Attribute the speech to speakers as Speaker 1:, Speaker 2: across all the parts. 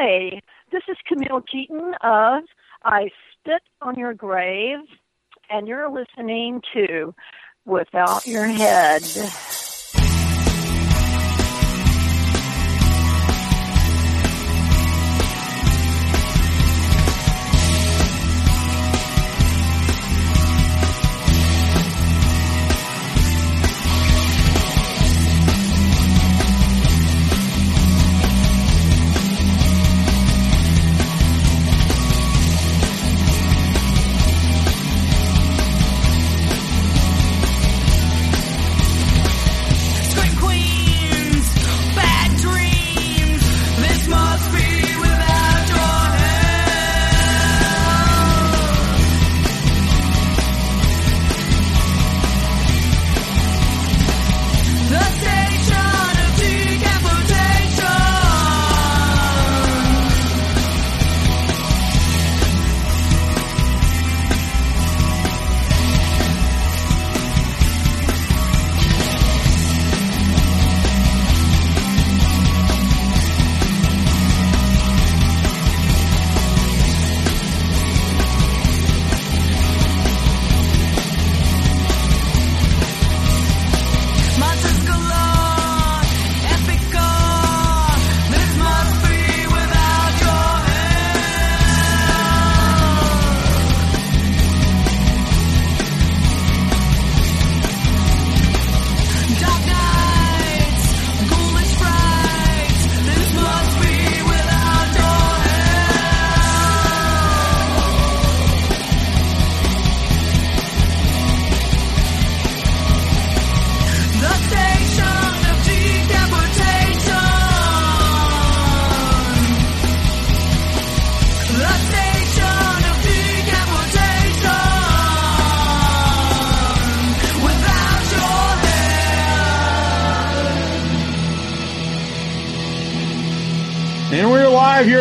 Speaker 1: Hi, this is Camille Keaton of I Spit on Your Grave, and you're listening to Without Your Head.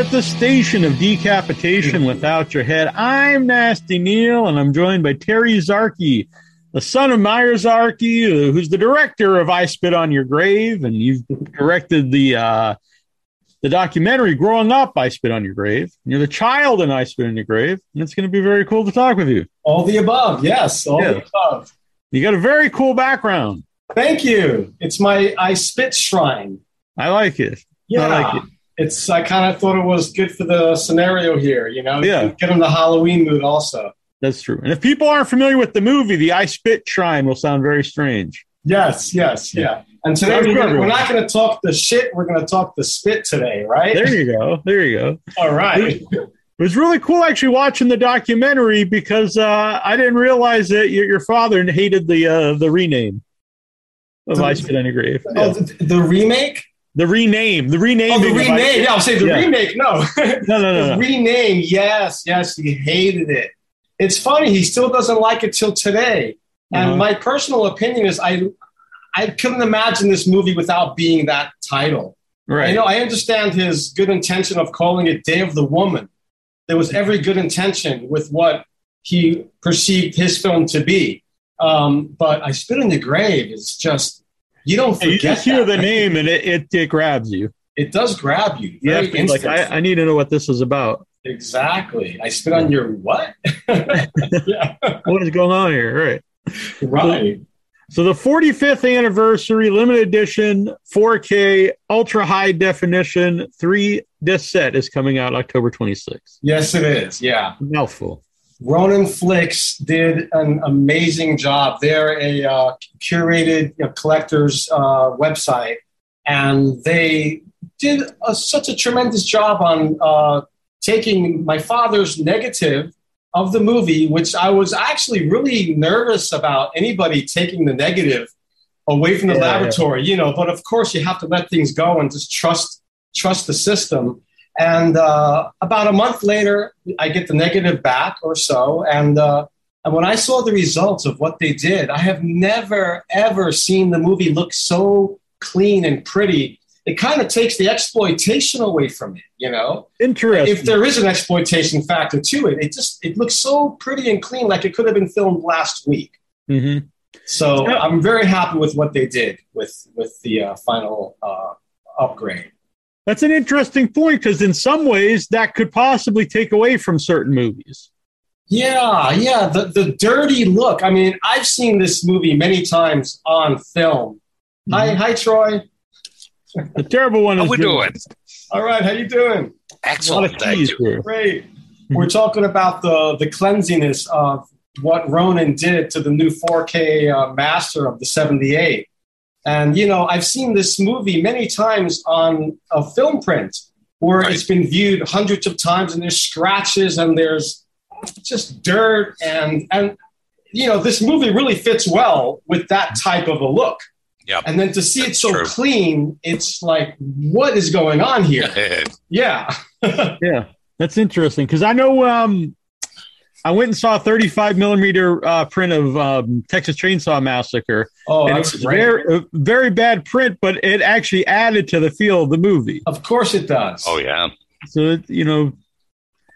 Speaker 2: At the station of decapitation without your head. I'm Nasty Neal, and I'm joined by Terry Zarchi, the son of Meir Zarchi, uh, who's the director of I Spit on Your Grave, and you've directed the uh, the documentary Growing Up, I Spit on Your Grave. You're the child in I Spit on Your Grave, and it's going to be very cool to talk with you.
Speaker 3: All the above, yes, all the above.
Speaker 2: You got a very cool background.
Speaker 3: Thank you. It's my I Spit shrine.
Speaker 2: I like it.
Speaker 3: Yeah.
Speaker 2: I like it
Speaker 3: it's I kind of thought it was good for the scenario here. You know,
Speaker 2: yeah,
Speaker 3: get them the Halloween mood also.
Speaker 2: That's true. And if people aren't familiar with the movie, the I Spit Shrine will sound very strange.
Speaker 3: Yes, yes, yeah. And today we're, gonna, we're, not going to talk the shit. We're going to talk the spit today, right?
Speaker 2: There you go. There you go.
Speaker 3: All right.
Speaker 2: It was really cool actually watching the documentary because uh, I didn't realize that your, your father hated the uh, the rename of the, I Spit on Your Grave.
Speaker 3: Oh, the, the remake?
Speaker 2: The rename, the rename.
Speaker 3: Oh, the rename. Yeah, I'll say the yeah. remake. No,
Speaker 2: no, no, no.
Speaker 3: the
Speaker 2: no.
Speaker 3: rename. Yes, yes. He hated it. It's funny. He still doesn't like it till today. And uh-huh. my personal opinion is, I, I couldn't imagine this movie without being that title.
Speaker 2: Right.
Speaker 3: You know, I understand his good intention of calling it Day of the Woman. There was every good intention with what he perceived his film to be. Um, but I Spit in the Grave is just you don't forget.
Speaker 2: You just hear the name and it, it, it grabs you.
Speaker 3: It does grab you.
Speaker 2: Yeah, like I, I need to know what this is about.
Speaker 3: Exactly. I spit on your what?
Speaker 2: yeah. What is going on here? Right.
Speaker 3: Right.
Speaker 2: So, so the 45th anniversary limited edition 4K ultra high definition three disc set is coming out October 26th.
Speaker 3: Yes, it is. Yeah.
Speaker 2: Mouthful.
Speaker 3: Ronin Flicks did an amazing job. They're a uh, curated you know, collector's uh, website, and they did a, such a tremendous job on uh, taking my father's negative of the movie, which I was actually really nervous about anybody taking the negative away from the yeah, laboratory, yeah. you know. But of course, you have to let things go and just trust trust the system. And uh, about a month later, I get the negative back or so. And, uh, and when I saw the results of what they did, I have never, ever seen the movie look so clean and pretty. It kind of takes the exploitation away from it, you know.
Speaker 2: Interesting.
Speaker 3: If there is an exploitation factor to it, it just it looks so pretty and clean, like it could have been filmed last week.
Speaker 2: Mm-hmm.
Speaker 3: So. I'm very happy with what they did with with the uh, final uh, upgrade.
Speaker 2: That's an interesting point because in some ways that could possibly take away from certain movies.
Speaker 3: Yeah, yeah, the the dirty look. I mean, I've seen this movie many times on film. Hi, hi, Troy.
Speaker 2: The terrible one
Speaker 4: How
Speaker 2: is
Speaker 4: we doing?
Speaker 3: All right, how you doing?
Speaker 4: Excellent.
Speaker 2: of
Speaker 4: Thank
Speaker 2: keys
Speaker 4: you.
Speaker 2: here.
Speaker 3: Great. We're talking about the the cleansiness of what Ronin did to the new 4K uh, master of the 78. And you know, I've seen this movie many times on a film print where
Speaker 4: Right.
Speaker 3: it's been viewed hundreds of times and there's scratches and there's just dirt and and you know, this movie really fits well with that type of a look.
Speaker 4: Yep.
Speaker 3: And then to see it
Speaker 4: That's
Speaker 3: so
Speaker 4: true.
Speaker 3: clean, it's like, what is going on here? Yeah.
Speaker 2: Yeah, that's interesting because I know um, I went and saw a 35 millimeter uh, print of um, Texas Chainsaw Massacre,
Speaker 3: Oh,
Speaker 2: and it was
Speaker 3: great.
Speaker 2: very very bad print, but it actually added to the feel of the movie.
Speaker 3: Of course it does.
Speaker 4: oh yeah.
Speaker 2: So you know,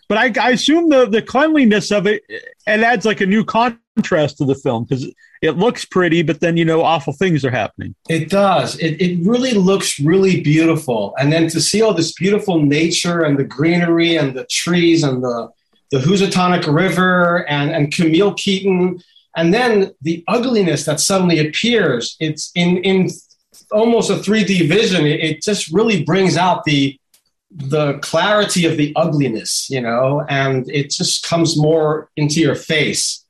Speaker 2: but I, I assume the the cleanliness of it it adds like a new contrast to the film because it looks pretty, but then you know awful things are happening.
Speaker 3: It does. It, it really looks really beautiful. And then to see all this beautiful nature and the greenery and the trees and the, the Housatonic River and, and Camille Keaton, and then the ugliness that suddenly appears, it's in, in almost a 3D vision. It, it just really brings out the, the clarity of the ugliness, you know, and it just comes more into your face.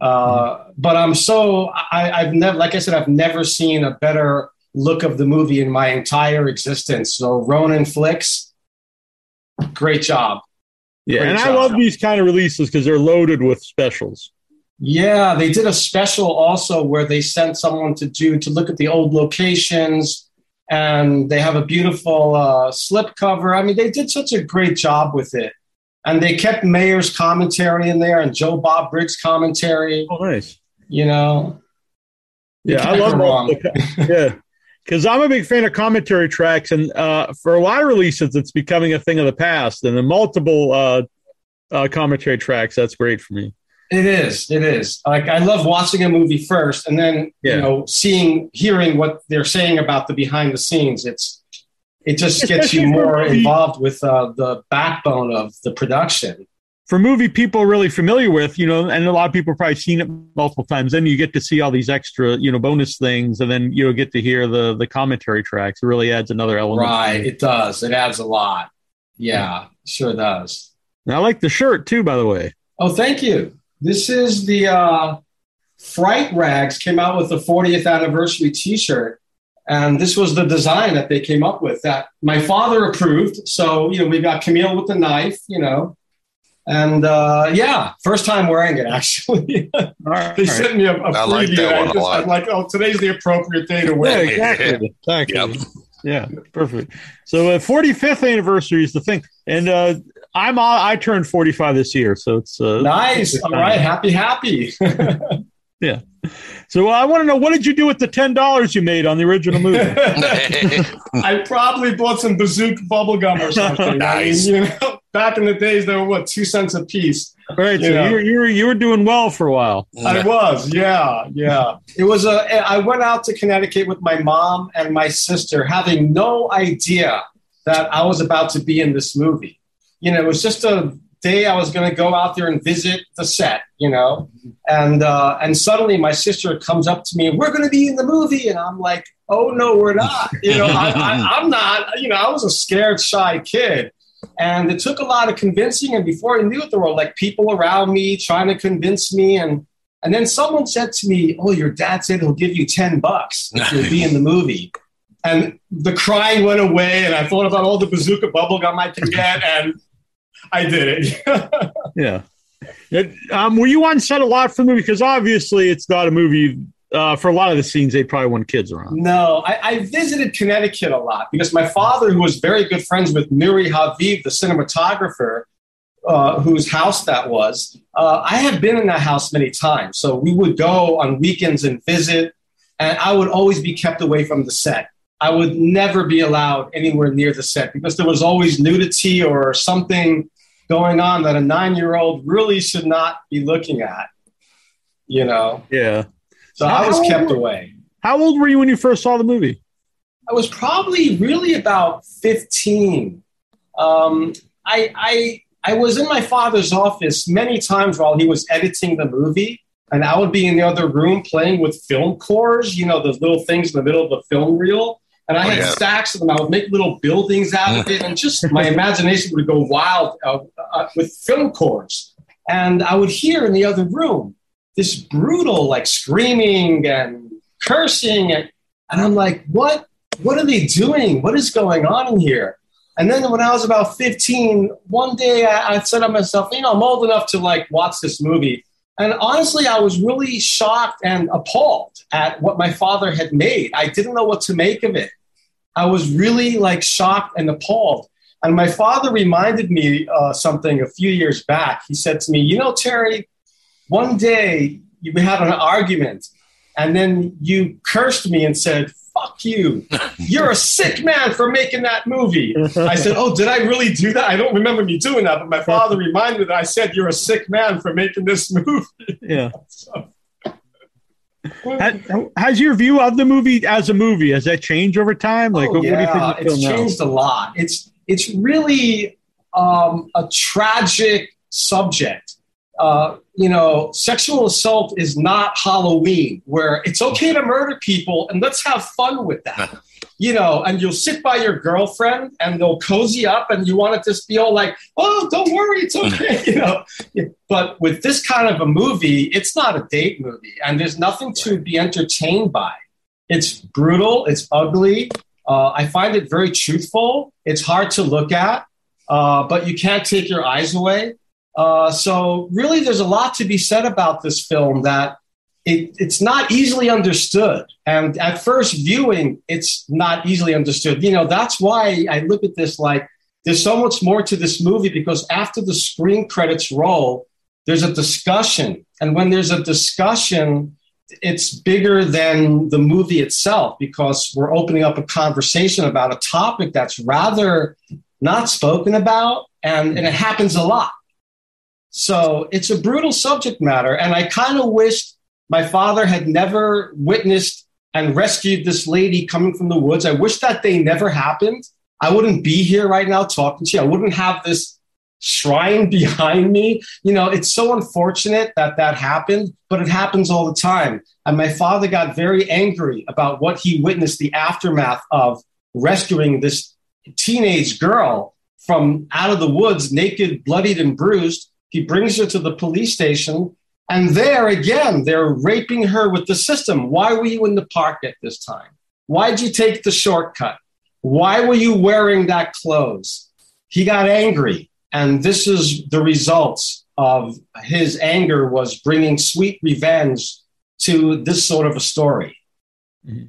Speaker 3: Uh, but I'm so I, I've never, like I said, I've never seen a better look of the movie in my entire existence. So Ronin flicks, great job.
Speaker 2: Yeah, and I love these kind of releases because they're loaded with specials.
Speaker 3: Yeah, they did a special also where they sent someone to do to look at the old locations, and they have a beautiful uh, slip cover. I mean, they did such a great job with it, and they kept Meir's commentary in there and Joe Bob Briggs' commentary.
Speaker 2: Oh, nice.
Speaker 3: You know,
Speaker 2: Yeah, I love
Speaker 3: go
Speaker 2: that.
Speaker 3: wrong.
Speaker 2: yeah, because I'm a big fan of commentary tracks, and uh, for a lot of releases, it's becoming a thing of the past. And the multiple uh, uh, commentary tracks, that's great for me.
Speaker 3: It is. It is. Like I love watching a movie first, and then
Speaker 2: Yeah.
Speaker 3: you know, seeing, hearing what they're saying about the behind the scenes. It's it just gets you more involved with uh, the backbone of the production.
Speaker 2: For movie people really familiar with, you know, and a lot of people have probably seen it multiple times. Then you get to see all these extra, you know, bonus things, and then you know get to hear the the commentary tracks. It really adds another element.
Speaker 3: Right. It does. It adds a lot. Yeah, sure does.
Speaker 2: And I like the shirt too, by the way.
Speaker 3: Oh, thank you. This is the uh, Fright Rags came out with the 40th anniversary T-shirt, and this was the design that they came up with that my father approved. So you know, we got Camille with the knife, you know, and uh, yeah, first time wearing it actually.
Speaker 2: All right.
Speaker 3: they sent me a, a
Speaker 4: I like
Speaker 3: preview,
Speaker 4: that
Speaker 3: and
Speaker 4: one a
Speaker 3: just-
Speaker 4: lot.
Speaker 3: I'm like, oh, today's the appropriate day to wear. it.
Speaker 2: exactly. exactly.
Speaker 4: Yep.
Speaker 2: Yeah, perfect. So, uh, 45th anniversary is the thing, and uh, I'm all, I turned 45 this year, so it's uh,
Speaker 3: Nice. All right. Happy, happy.
Speaker 2: So, I want to know what did you do with the ten dollars you made on the original movie?
Speaker 3: I probably bought some bazooka bubble gum or something.
Speaker 4: Nice.
Speaker 3: I mean, you know, back in the days, they were what two cents a piece.
Speaker 2: All right, so
Speaker 3: Yeah.
Speaker 2: you you were you were doing well for a while.
Speaker 3: I was, yeah, yeah. It was a. I went out to Connecticut with my mom and my sister, having no idea that I was about to be in this movie. You know, it was just a day I was going to go out there and visit the set. You know, and uh, and suddenly my sister comes up to me and we're going to be in the movie, and I'm like, oh no, we're not. You know, I, I, I'm not. You know, I was a scared, shy kid. And it took a lot of convincing. And before I knew it, there were like people around me trying to convince me. And and then someone said to me, "Oh, your dad said he'll give you ten bucks if you'll be in the movie." And the crying went away, and I thought about all the bazooka bubble gum I can get, and I did it.
Speaker 2: Yeah. It- um, were you on set a lot for the movie? Because obviously, it's not a movie. Uh, for a lot of the scenes, they probably want kids around.
Speaker 3: no, I, I visited Connecticut a lot because my father, who was very good friends with Nouri Haviv, the cinematographer, uh, whose house that was, uh, I had been in that house many times. So we would go on weekends and visit, and I would always be kept away from the set. I would never be allowed anywhere near the set because there was always nudity or something going on that a nine year old really should not be looking at. You know,
Speaker 2: Yeah.
Speaker 3: so I was
Speaker 2: How-
Speaker 3: kept away.
Speaker 2: How old were you when you first saw the movie?
Speaker 3: I was probably really about 15. Um, I, I, I was in my father's office many times while he was editing the movie, and I would be in the other room playing with film cores, you know, those little things in the middle of the film reel. And I oh, had yeah. stacks of them. I would make little buildings out of it, and just my imagination would go wild uh, uh, with film cores. And I would hear in the other room this brutal, like screaming and cursing, and, and I'm like, what? What are they doing? What is going on in here? And then when I was about 15, one day I, I said to myself, you know, I'm old enough to like watch this movie. And honestly, I was really shocked and appalled at what my father had made. I didn't know what to make of it. I was really like shocked and appalled. And my father reminded me uh, something a few years back. He said to me, You know, Terry, one day you had an argument and then you cursed me and said, fuck you. You're a sick man for making that movie. I said, oh, did I really do that? I don't remember me doing that, but my father reminded me that I said, you're a sick man for making this movie.
Speaker 2: Yeah. so. Has your view of the movie as a movie has that changed over time? Like,
Speaker 3: oh, what, yeah, what it's changed a lot. It's it's really um, a tragic subject uh, you know, sexual assault is not Halloween, where it's okay to murder people and let's have fun with that. you know, and you'll sit by your girlfriend and they'll cozy up and you want to just be all like, oh, don't worry, it's okay, you know. But with this kind of a movie, it's not a date movie and there's nothing to be entertained by. It's brutal, it's ugly. Uh, I find it very truthful. It's hard to look at, uh, but you can't take your eyes away. Uh, so really, there's a lot to be said about this film that it, it's not easily understood. And at first viewing, it's not easily understood. You know, that's why I look at this like there's so much more to this movie because after the screen credits roll, there's a discussion. And when there's a discussion, it's bigger than the movie itself because we're opening up a conversation about a topic that's rather not spoken about. And, and it happens a lot. So it's a brutal subject matter. And I kind of wished my father had never witnessed and rescued this lady coming from the woods. I wish that day never happened. I wouldn't be here right now talking to you. I wouldn't have this shrine behind me. You know, it's so unfortunate that that happened, but it happens all the time. And my father got very angry about what he witnessed the aftermath of rescuing this teenage girl from out of the woods, naked, bloodied, and bruised, he brings her to the police station. And there again, they're raping her with the system. Why were you in the park at this time? Why'd you take the shortcut? Why were you wearing that clothes? He got angry. And this is the results of his anger was bringing sweet revenge to this sort of a story.
Speaker 2: Mm-hmm.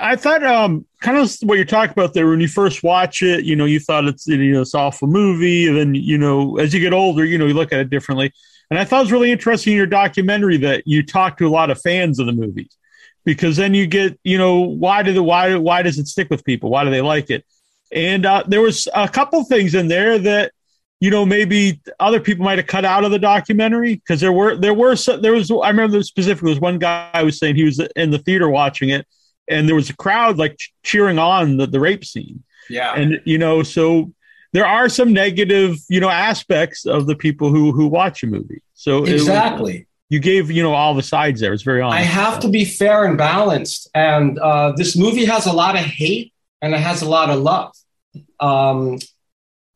Speaker 2: I thought um, kind of what you're talking about there when you first watch it, you know, you thought it's you know, it's awful movie, and then you know, as you get older, you know, you look at it differently. And I thought it was really interesting in your documentary that you talked to a lot of fans of the movies because then you get, you know, why do the why why does it stick with people? Why do they like it? And uh, there was a couple things in there that you know maybe other people might have cut out of the documentary because there were there were there was I remember specifically was one guy who was saying he was in the theater watching it and there was a crowd like cheering on the, the rape scene.
Speaker 3: Yeah.
Speaker 2: And, you know, so there are some negative, you know, aspects of the people who, who watch a movie. So
Speaker 3: exactly.
Speaker 2: You gave, you know, all the sides there. It's very honest.
Speaker 3: I have to be fair and balanced. And uh, this movie has a lot of hate and it has a lot of love. Um,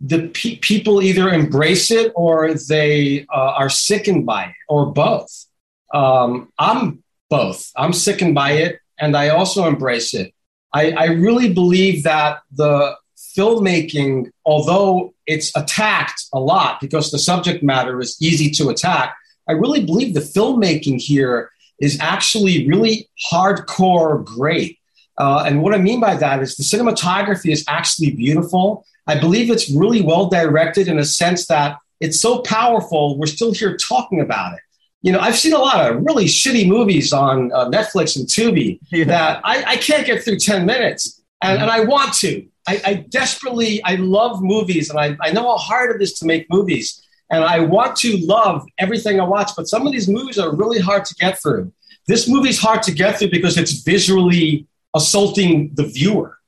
Speaker 3: the pe- people either embrace it or they uh, are sickened by it or both. Um, I'm both. I'm sickened by it and I also embrace it. I, I really believe that the filmmaking, although it's attacked a lot because the subject matter is easy to attack, I really believe the filmmaking here is actually really hardcore great. Uh, and what I mean by that is the cinematography is actually beautiful. I believe it's really well directed in a sense that it's so powerful, we're still here talking about it you know, I've seen a lot of really shitty movies on uh, Netflix and Tubi yeah. that I, I, can't get through 10 minutes. And, mm-hmm. and I want to. I, I, desperately, I love movies and I, I know how hard it is to make movies. And I want to love everything I watch, but some of these movies are really hard to get through. This movie's hard to get through because it's visually assaulting the viewer,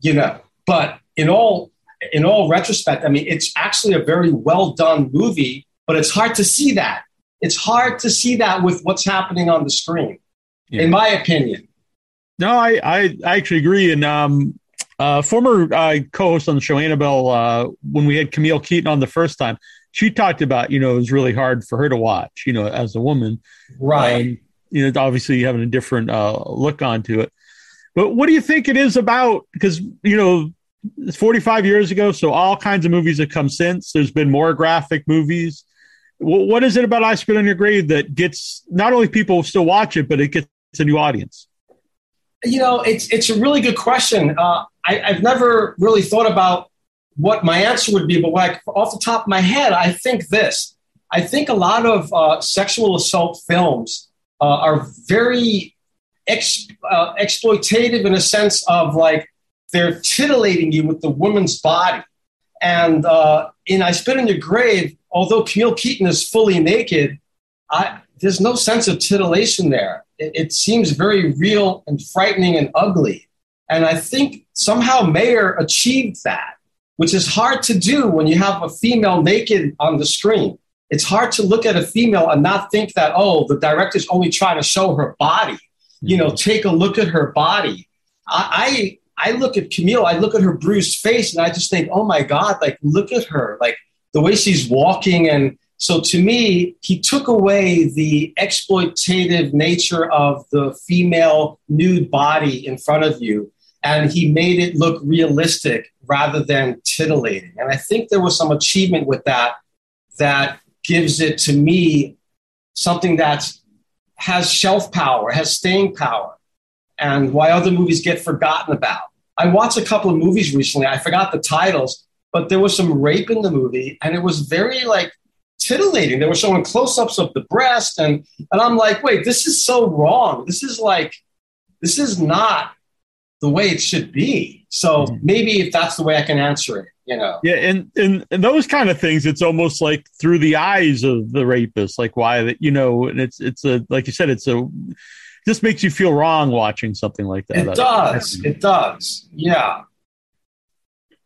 Speaker 3: you know. But in all in all retrospect, I mean, it's actually a very well done movie, but it's hard to see that. It's hard to see that with what's happening on the screen, yeah. in my opinion.
Speaker 2: No, I, I, I actually agree. And um, uh, former uh, co-host on the show, Annabelle, uh, when we had Camille Keaton on the first time, she talked about you know it was really hard for her to watch, you know, as a woman,
Speaker 3: right? Um,
Speaker 2: you know, obviously having a different uh, look onto it. But what do you think it is about? Because you know, it's 45 years ago, so all kinds of movies have come since. There's been more graphic movies. what is it about I Spit on Your Grave that gets not only people still watch it, but it gets a new audience?
Speaker 3: You know, it's it's a really good question. Uh, I, have never really thought about what my answer would be, but like off the top of my head, I think this. I think a lot of uh, sexual assault films uh, are very ex- uh, exploitative in a sense of like they're titillating you with the woman's body. And uh, in I Spit in Your Grave, although Camille Keaton is fully naked, I, there's no sense of titillation there. It, seems very real and frightening and ugly. And I think somehow Meir achieved that, which is hard to do when you have a female naked on the screen. It's hard to look at a female and not think that, oh, the director's only trying to show her body. You know, mm-hmm. take a look at her body. I, I, I look at Camille, I look at her bruised face, and I just think, oh my God, like, look at her. Like, the way she's walking and so to me, he took away the exploitative nature of the female nude body in front of you and he made it look realistic rather than titillating. And I think there was some achievement with that that gives it to me something that has shelf power, has staying power, and why other movies get forgotten about. I watched a couple of movies recently. I forgot the titles, but there was some rape in the movie, and it was very like titillating. They were showing close-ups of the breast, and and I'm like, wait, this is so wrong. This is like, this is not the way it should be. So mm-hmm. maybe if that's the way I can answer it, you know.
Speaker 2: Yeah, and and, and those kind of things, it's almost like through the eyes of the rapist, like why that you know, and it's it's a like you said, it's a just makes you feel wrong watching something like that.
Speaker 3: It does. It does. Yeah.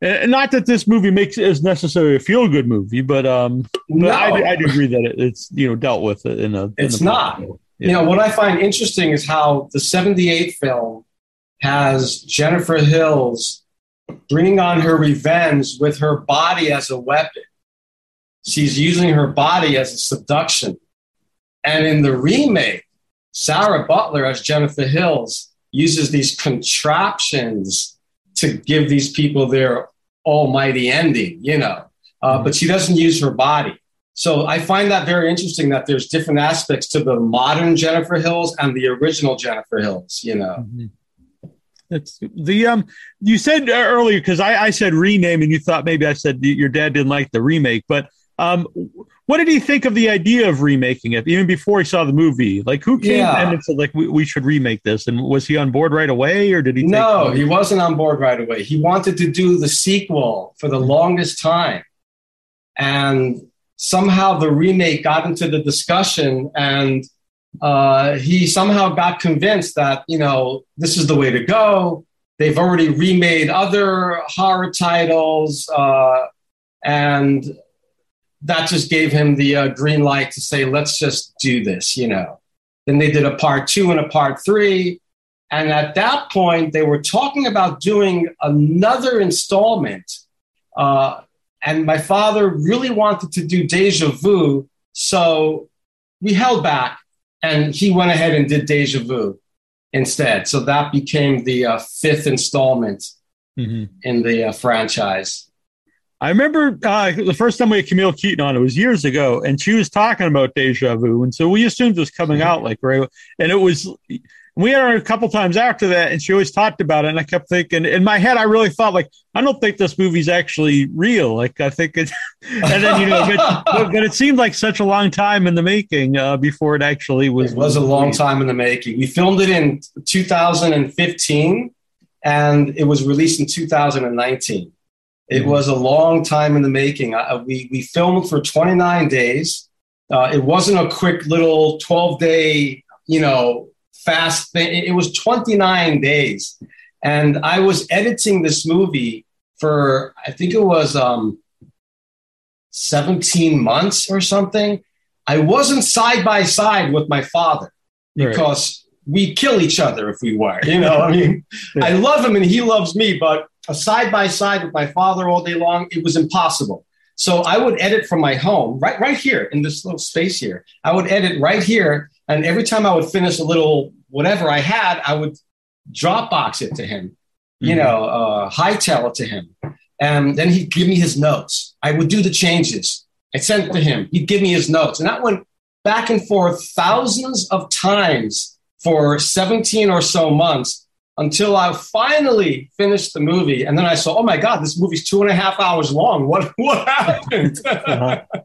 Speaker 2: And not that this movie makes it as necessarily a feel good movie, but um, no. I, I do agree that it, it's you know dealt with in a.
Speaker 3: It's
Speaker 2: in
Speaker 3: a not. Yeah. You know what I find interesting is how the '78 film has Jennifer Hills bringing on her revenge with her body as a weapon. She's using her body as a seduction. And in the remake, Sarah Butler as Jennifer Hills uses these contraptions to give these people their almighty ending, you know. Uh, but she doesn't use her body. So I find that very interesting that there's different aspects to the modern Jennifer Hills and the original Jennifer Hills, you know. Mm-hmm.
Speaker 2: It's the um. You said earlier because I, I said rename and you thought maybe I said your dad didn't like the remake, but um, what did he think of the idea of remaking it even before he saw the movie? Like, who came yeah. and said like we, we should remake this? And was he on board right away, or did he?
Speaker 3: no, he wasn't on board right away. He wanted to do the sequel for the longest time, and somehow the remake got into the discussion, and uh, he somehow got convinced that you know this is the way to go. They've already remade other horror titles, uh, and that just gave him the uh, green light to say, let's just do this, you know. Then they did a part two and a part three. And at that point, they were talking about doing another installment. Uh, and my father really wanted to do Deja Vu. So we held back and he went ahead and did Deja Vu instead. So that became the uh, fifth installment mm-hmm. in the uh, franchise.
Speaker 2: I remember uh, the first time we had Camille Keaton on, it was years ago, and she was talking about deja vu. And so we assumed it was coming out like right. And it was, we had her a couple times after that, and she always talked about it. And I kept thinking, in my head, I really thought, like, I don't think this movie's actually real. Like, I think it, and then, you know, but, but, it seemed like such a long time in the making uh, before it actually was.
Speaker 3: It was a long time in the making. We filmed it in 2015, and it was released in 2019. It mm-hmm. was a long time in the making. Uh, we, we filmed for 29 days. Uh, it wasn't a quick little 12 day, you know, fast thing. It was 29 days. And I was editing this movie for, I think it was um, 17 months or something. I wasn't side by side with my father because right. we kill each other if we were. You know, I mean, yeah. I love him and he loves me, but side by side with my father all day long, it was impossible. So I would edit from my home, right, right here in this little space here. I would edit right here, and every time I would finish a little whatever I had, I would Dropbox it to him, mm-hmm. you know, uh, hightail it to him, and then he'd give me his notes. I would do the changes. I sent it to him. He'd give me his notes, and that went back and forth thousands of times for 17 or so months until I finally finished the movie. And then I saw, oh my God, this movie's two and a half hours long. What, what happened? uh-huh.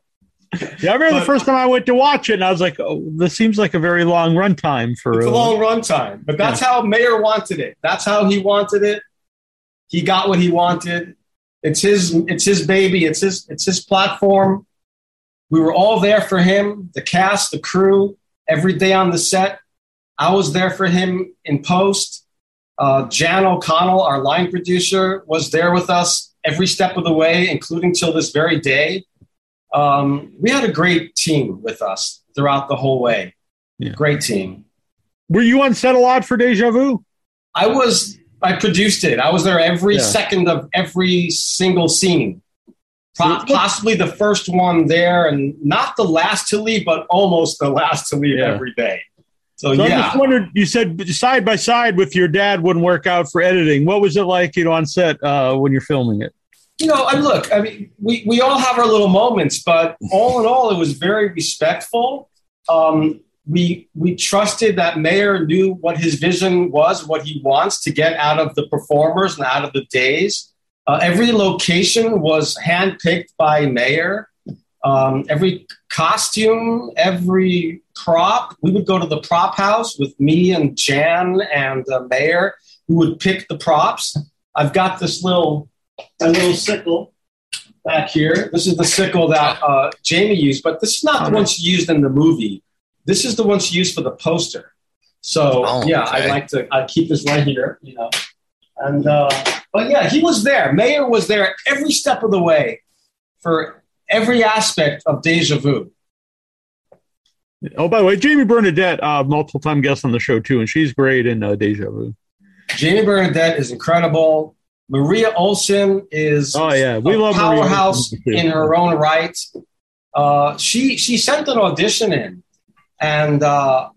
Speaker 2: Yeah, I remember but, the first time I went to watch it, and I was like, "Oh, this seems like a very long runtime for."
Speaker 3: It's a long runtime, but that's yeah. how Meir wanted it. That's how he wanted it. He got what he wanted. It's his. It's his baby. It's his. It's his platform. We were all there for him. The cast, the crew, every day on the set. I was there for him in post. Uh, Jan O'Connell, our line producer, was there with us every step of the way, including till this very day. Um, we had a great team with us throughout the whole way. Yeah. Great team.
Speaker 2: Were you on set a lot for Deja Vu?
Speaker 3: I was. I produced it. I was there every yeah. second of every single scene. possibly the first one there, and not the last to leave, but almost the last to leave yeah. every day. So, so yeah. I just
Speaker 2: wondered. You said side by side with your dad wouldn't work out for editing. What was it like, you know, on set uh, when you're filming it?
Speaker 3: You know, and look, I mean, we we all have our little moments, but all in all, it was very respectful. Um, we we trusted that Meir knew what his vision was, what he wants to get out of the performers and out of the days. Uh, every location was handpicked by Meir. Um, every costume, every prop. We would go to the prop house with me and Jan and the Meir who would pick the props. I've got this little a little sickle back here. This is the sickle that uh, Jamie used, but this is not the one she used in the movie. This is the one she used for the poster. So oh, yeah, okay. I like to I keep this right here, you know. And uh, but yeah, he was there. Meir was there every step of the way for every aspect of Deja Vu.
Speaker 2: Oh, by the way, Jamie Bernadette, uh, multiple time guest on the show too, and she's great in uh, Deja Vu.
Speaker 3: Jamie Bernadette is incredible. Maria Olsen is
Speaker 2: oh yeah, we love
Speaker 3: powerhouse in her own right. Uh, she she sent an audition in, and uh,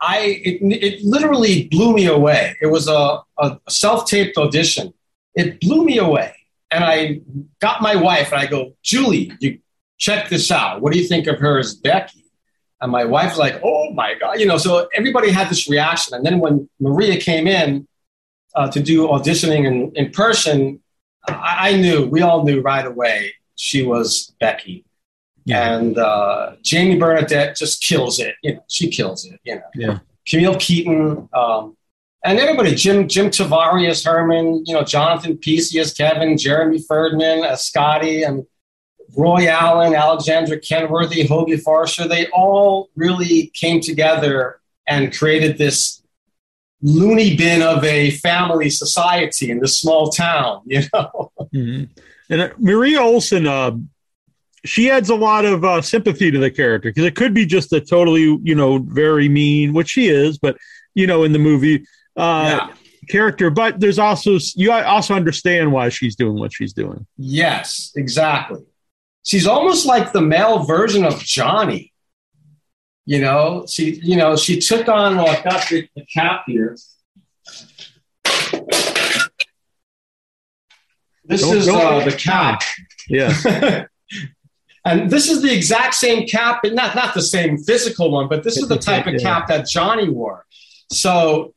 Speaker 3: I it, it literally blew me away. It was a, a self taped audition. It blew me away, and I got my wife and I go, Julie, you check this out. What do you think of her as Becky? And my wife's like, oh my God, you know, so everybody had this reaction. And then when Maria came in uh, to do auditioning in, in person, I, I, knew, we all knew right away she was Becky. Yeah. And uh, Jamie Bernadette just kills it. You know, she kills it, you know.
Speaker 2: Yeah.
Speaker 3: Camille Keaton, um, and everybody, Jim Jim Tavaré as Herman, you know, Jonathan Peacy as Kevin, Jeremy Ferdman as Scotty, and Roy Allen, Alexandra Kenworthy, Hoagie Forrester, they all really came together and created this loony bin of a family society in this small town, you know.
Speaker 2: Mm-hmm. And uh, Maria Olsen, uh, she adds a lot of uh, sympathy to the character because it could be just a totally, you know, very mean, which she is, but you know, in the movie, uh, yeah. character. But there's also you also understand why she's doing what she's doing.
Speaker 3: Yes, exactly she's almost like the male version of Johnny. You know, she you know she took on. Well, I've got the, the cap here. This don't, is don't uh, the cap.
Speaker 2: Yeah.
Speaker 3: and this is the exact same cap, but not not the same physical one, but this is the type of cap that Johnny wore. So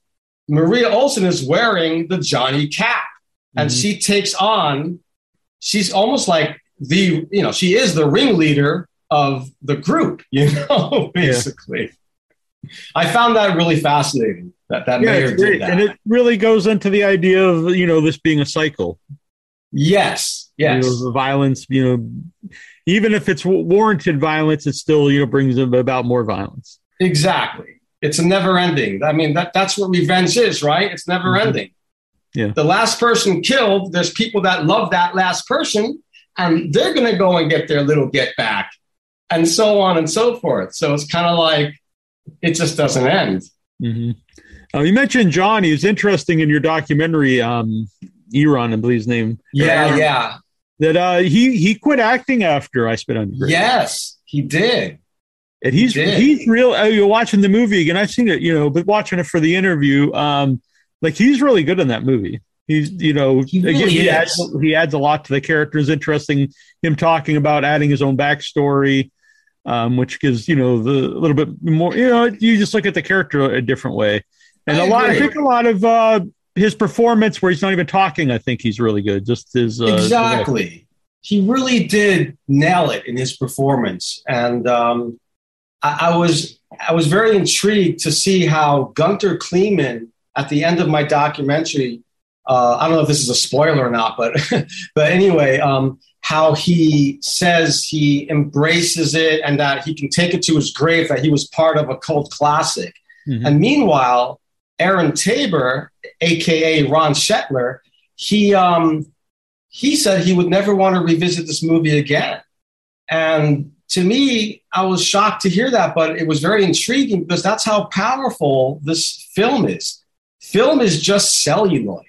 Speaker 3: Maria Olsen is wearing the Johnny cap, and mm-hmm. she takes on. She's almost like the you know she is the ringleader of the group you know basically yeah. i found that really fascinating that that yeah, Meir did that.
Speaker 2: and it really goes into the idea of you know this being a cycle
Speaker 3: yes yes
Speaker 2: you know, the violence you know even if it's warranted violence it still you know brings about more violence
Speaker 3: exactly It's a never ending. I mean, that, that's what revenge is, right? It's never
Speaker 2: Mhm.
Speaker 3: ending.
Speaker 2: Yeah.
Speaker 3: The last person killed, there's people that love that last person, and they're going to go and get their little get back, and so on and so forth. So it's kind of like it just doesn't end.
Speaker 2: hmm Uh, you mentioned John. He was interesting in your documentary, um, Eron, I believe his name.
Speaker 3: Yeah, yeah.
Speaker 2: That uh, he he quit acting after I Spit on Your Grave.
Speaker 3: Yes, he did.
Speaker 2: And he's
Speaker 3: he
Speaker 2: he's real. Uh, you're watching the movie again. I've seen it, you know, but watching it for the interview, um, like he's really good in that movie. He's you know
Speaker 3: He really
Speaker 2: he adds he adds a lot to the characters. Interesting him talking about adding his own backstory. Um, which gives you know the a little bit more you know you just look at the character a different way and
Speaker 3: I
Speaker 2: a lot I think a lot of uh his performance where he's not even talking I think he's really good just his uh,
Speaker 3: exactly. He really did nail it in his performance, and um, I, I was I was very intrigued to see how Gunter Kleemann at the end of my documentary. Uh, I don't know if this is a spoiler or not, but but anyway, um, how he says he embraces it and that he can take it to his grave that he was part of a cult classic.
Speaker 2: Mhm.
Speaker 3: And meanwhile, Eron Tabor, aka Ron Shetler, he um, he said he would never want to revisit this movie again. And to me, I was shocked to hear that, but it was very intriguing because that's how powerful this film is. Film is just celluloid.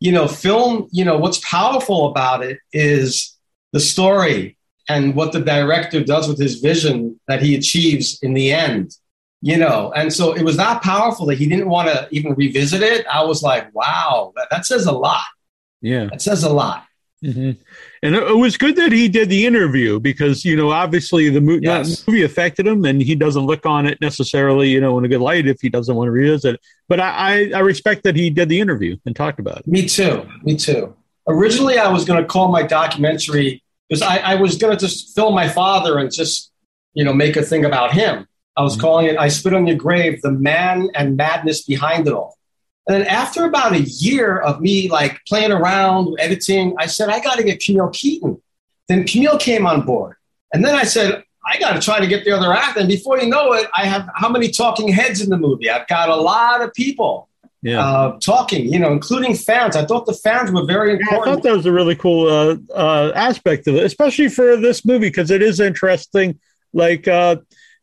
Speaker 3: You know, film, you know, what's powerful about it is the story and what the director does with his vision that he achieves in the end you know? And so it was that powerful that he didn't want to even revisit it. I was like wow that, that says a lot.
Speaker 2: Yeah.
Speaker 3: That says a lot.
Speaker 2: Hmm And it, was good that he did the interview because you know obviously the mo-
Speaker 3: Yes.
Speaker 2: movie affected him, and he doesn't look on it necessarily you know in a good light if he doesn't want to revisit it. But I, I, I respect that he did the interview and talked about it.
Speaker 3: me too me too originally i was going to call my documentary because I, I was going to just film my father and just you know make a thing about him i was
Speaker 2: Mhm.
Speaker 3: calling it i spit on your grave the man and madness behind it all and then after about a year of me like playing around editing i said i got to get camille keaton then camille came on board and then i said i got to try to get the other actor and before you know it i have how many talking heads in the movie i've got a lot of people
Speaker 2: Yeah.
Speaker 3: uh, talking, you know, including fans. I thought the fans were very
Speaker 2: Yeah, I thought that was a really cool uh, uh, aspect of it, especially for this movie because it is interesting. Like,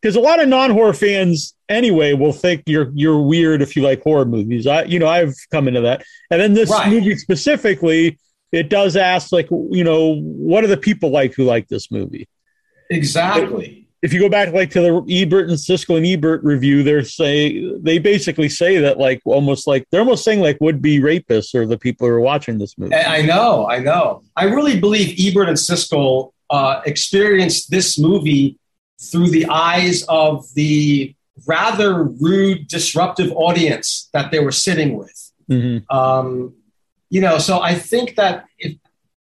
Speaker 2: because a lot of non-horror fans anyway will think you're you're weird if you like horror movies. I, you know, I've come into that, and then this
Speaker 3: Right.
Speaker 2: movie specifically, it does ask like, you know, what are the people like who like this movie?
Speaker 3: exactly.
Speaker 2: If you go back like to the Ebert and Siskel and Ebert review, they're say they basically say that like almost like they're almost saying like would be rapists or the people who are watching this movie.
Speaker 3: I I know, I know. I really believe Ebert and Siskel uh, experienced this movie through the eyes of the rather rude, disruptive audience that they were sitting with.
Speaker 2: Mhm.
Speaker 3: Um, you know, so I think that if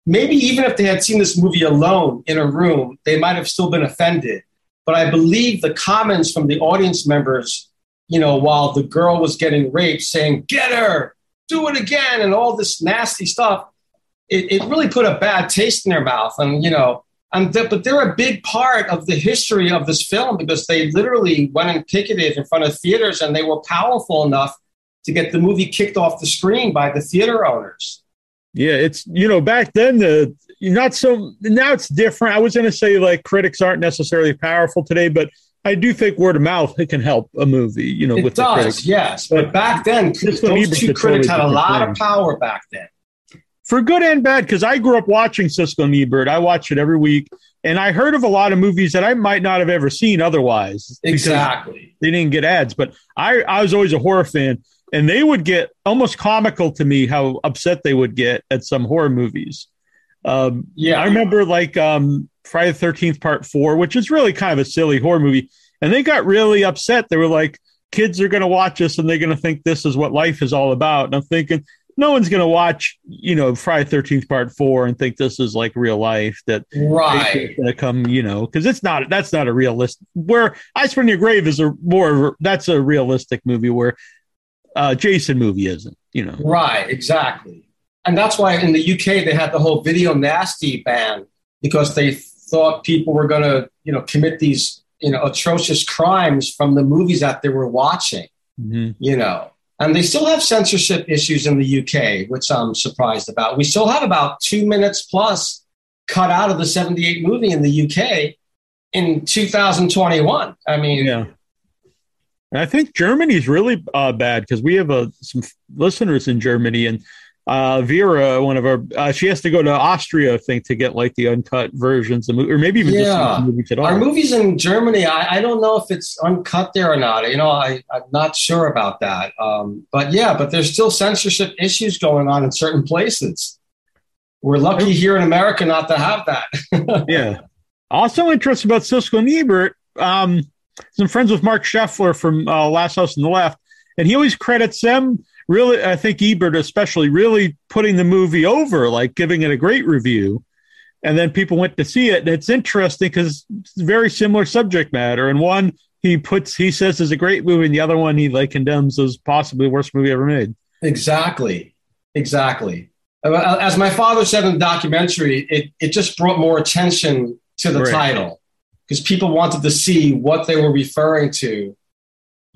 Speaker 3: maybe even if they had seen this movie alone in a room, they might have still been offended. But I believe the comments from the audience members, you know, while the girl was getting raped, saying, Get her, do it again, and all this nasty stuff, it, it really put a bad taste in their mouth. And, you know, and th- but they're a big part of the history of this film because they literally went and picketed in front of theaters and they were powerful enough to get the movie kicked off the screen by the theater owners.
Speaker 2: Yeah, it's you know back then the not so now it's different. I was going to say like critics aren't necessarily powerful today, but I do think word of mouth it can help a movie. You know,
Speaker 3: It
Speaker 2: with the
Speaker 3: does,
Speaker 2: critics
Speaker 3: yes. But back then, those two critics had a lot
Speaker 2: different
Speaker 3: of power back then.
Speaker 2: For good and bad because I grew up watching Siskel and Ebert. I watch it every week, and I heard of a lot of movies that I might not have ever seen otherwise.
Speaker 3: Exactly.
Speaker 2: they didn't get ads. But I, I was always a horror fan, and they would get almost comical to me how upset they would get at some horror movies. Um,
Speaker 3: Yeah.
Speaker 2: I remember like um, Friday the Thirteenth Part Four, which is really kind of a silly horror movie, and they got really upset. They were like, "Kids are going to watch this, and they're going to think this is what life is all about." And I'm thinking, no one's going to watch, you know, Friday Thirteenth Part Four and think this is like real life. That
Speaker 3: Right.
Speaker 2: going to come, you know, because it's not. That's not a realistic. Where I Spend Your Grave is a more. That's a realistic movie where uh, Jason movie isn't. You know.
Speaker 3: Right, exactly. And that's why in the UK they had the whole video nasty ban because they thought people were going to, you know, commit these you know atrocious crimes from the movies that they were watching.
Speaker 2: Mhm.
Speaker 3: You know, and they still have censorship issues in the UK, which I'm surprised about. We still have about two minutes plus cut out of the '78 movie in the UK in 2021. I mean,
Speaker 2: Yeah. And I think Germany's really uh, bad because we have uh, some listeners in Germany, and uh, Vera, one of our, uh, she has to go to Austria, I think, to get like the uncut versions, of mo- or maybe even just
Speaker 3: Yeah.
Speaker 2: the movies at all.
Speaker 3: Our movies in Germany, I, I don't know if it's uncut there or not. You know, I, I'm not sure about that. Um, but yeah, but there's still censorship issues going on in certain places. We're lucky here in America not to have that.
Speaker 2: yeah. Also interested about Siskel and Ebert. Um, some friends with Marc Sheffler from uh, Last House on the Left, and he always credits them. Really, I think Ebert especially really putting the movie over, like giving it a great review, and then people went to see it. And it's interesting because it's very similar subject matter. And one he puts, he says is a great movie, and the other one he like condemns as possibly the worst movie ever made.
Speaker 3: exactly. Exactly. Uh, As my father said in the documentary, it, it just brought more attention to the
Speaker 2: Right.
Speaker 3: title because people wanted to see what they were referring to.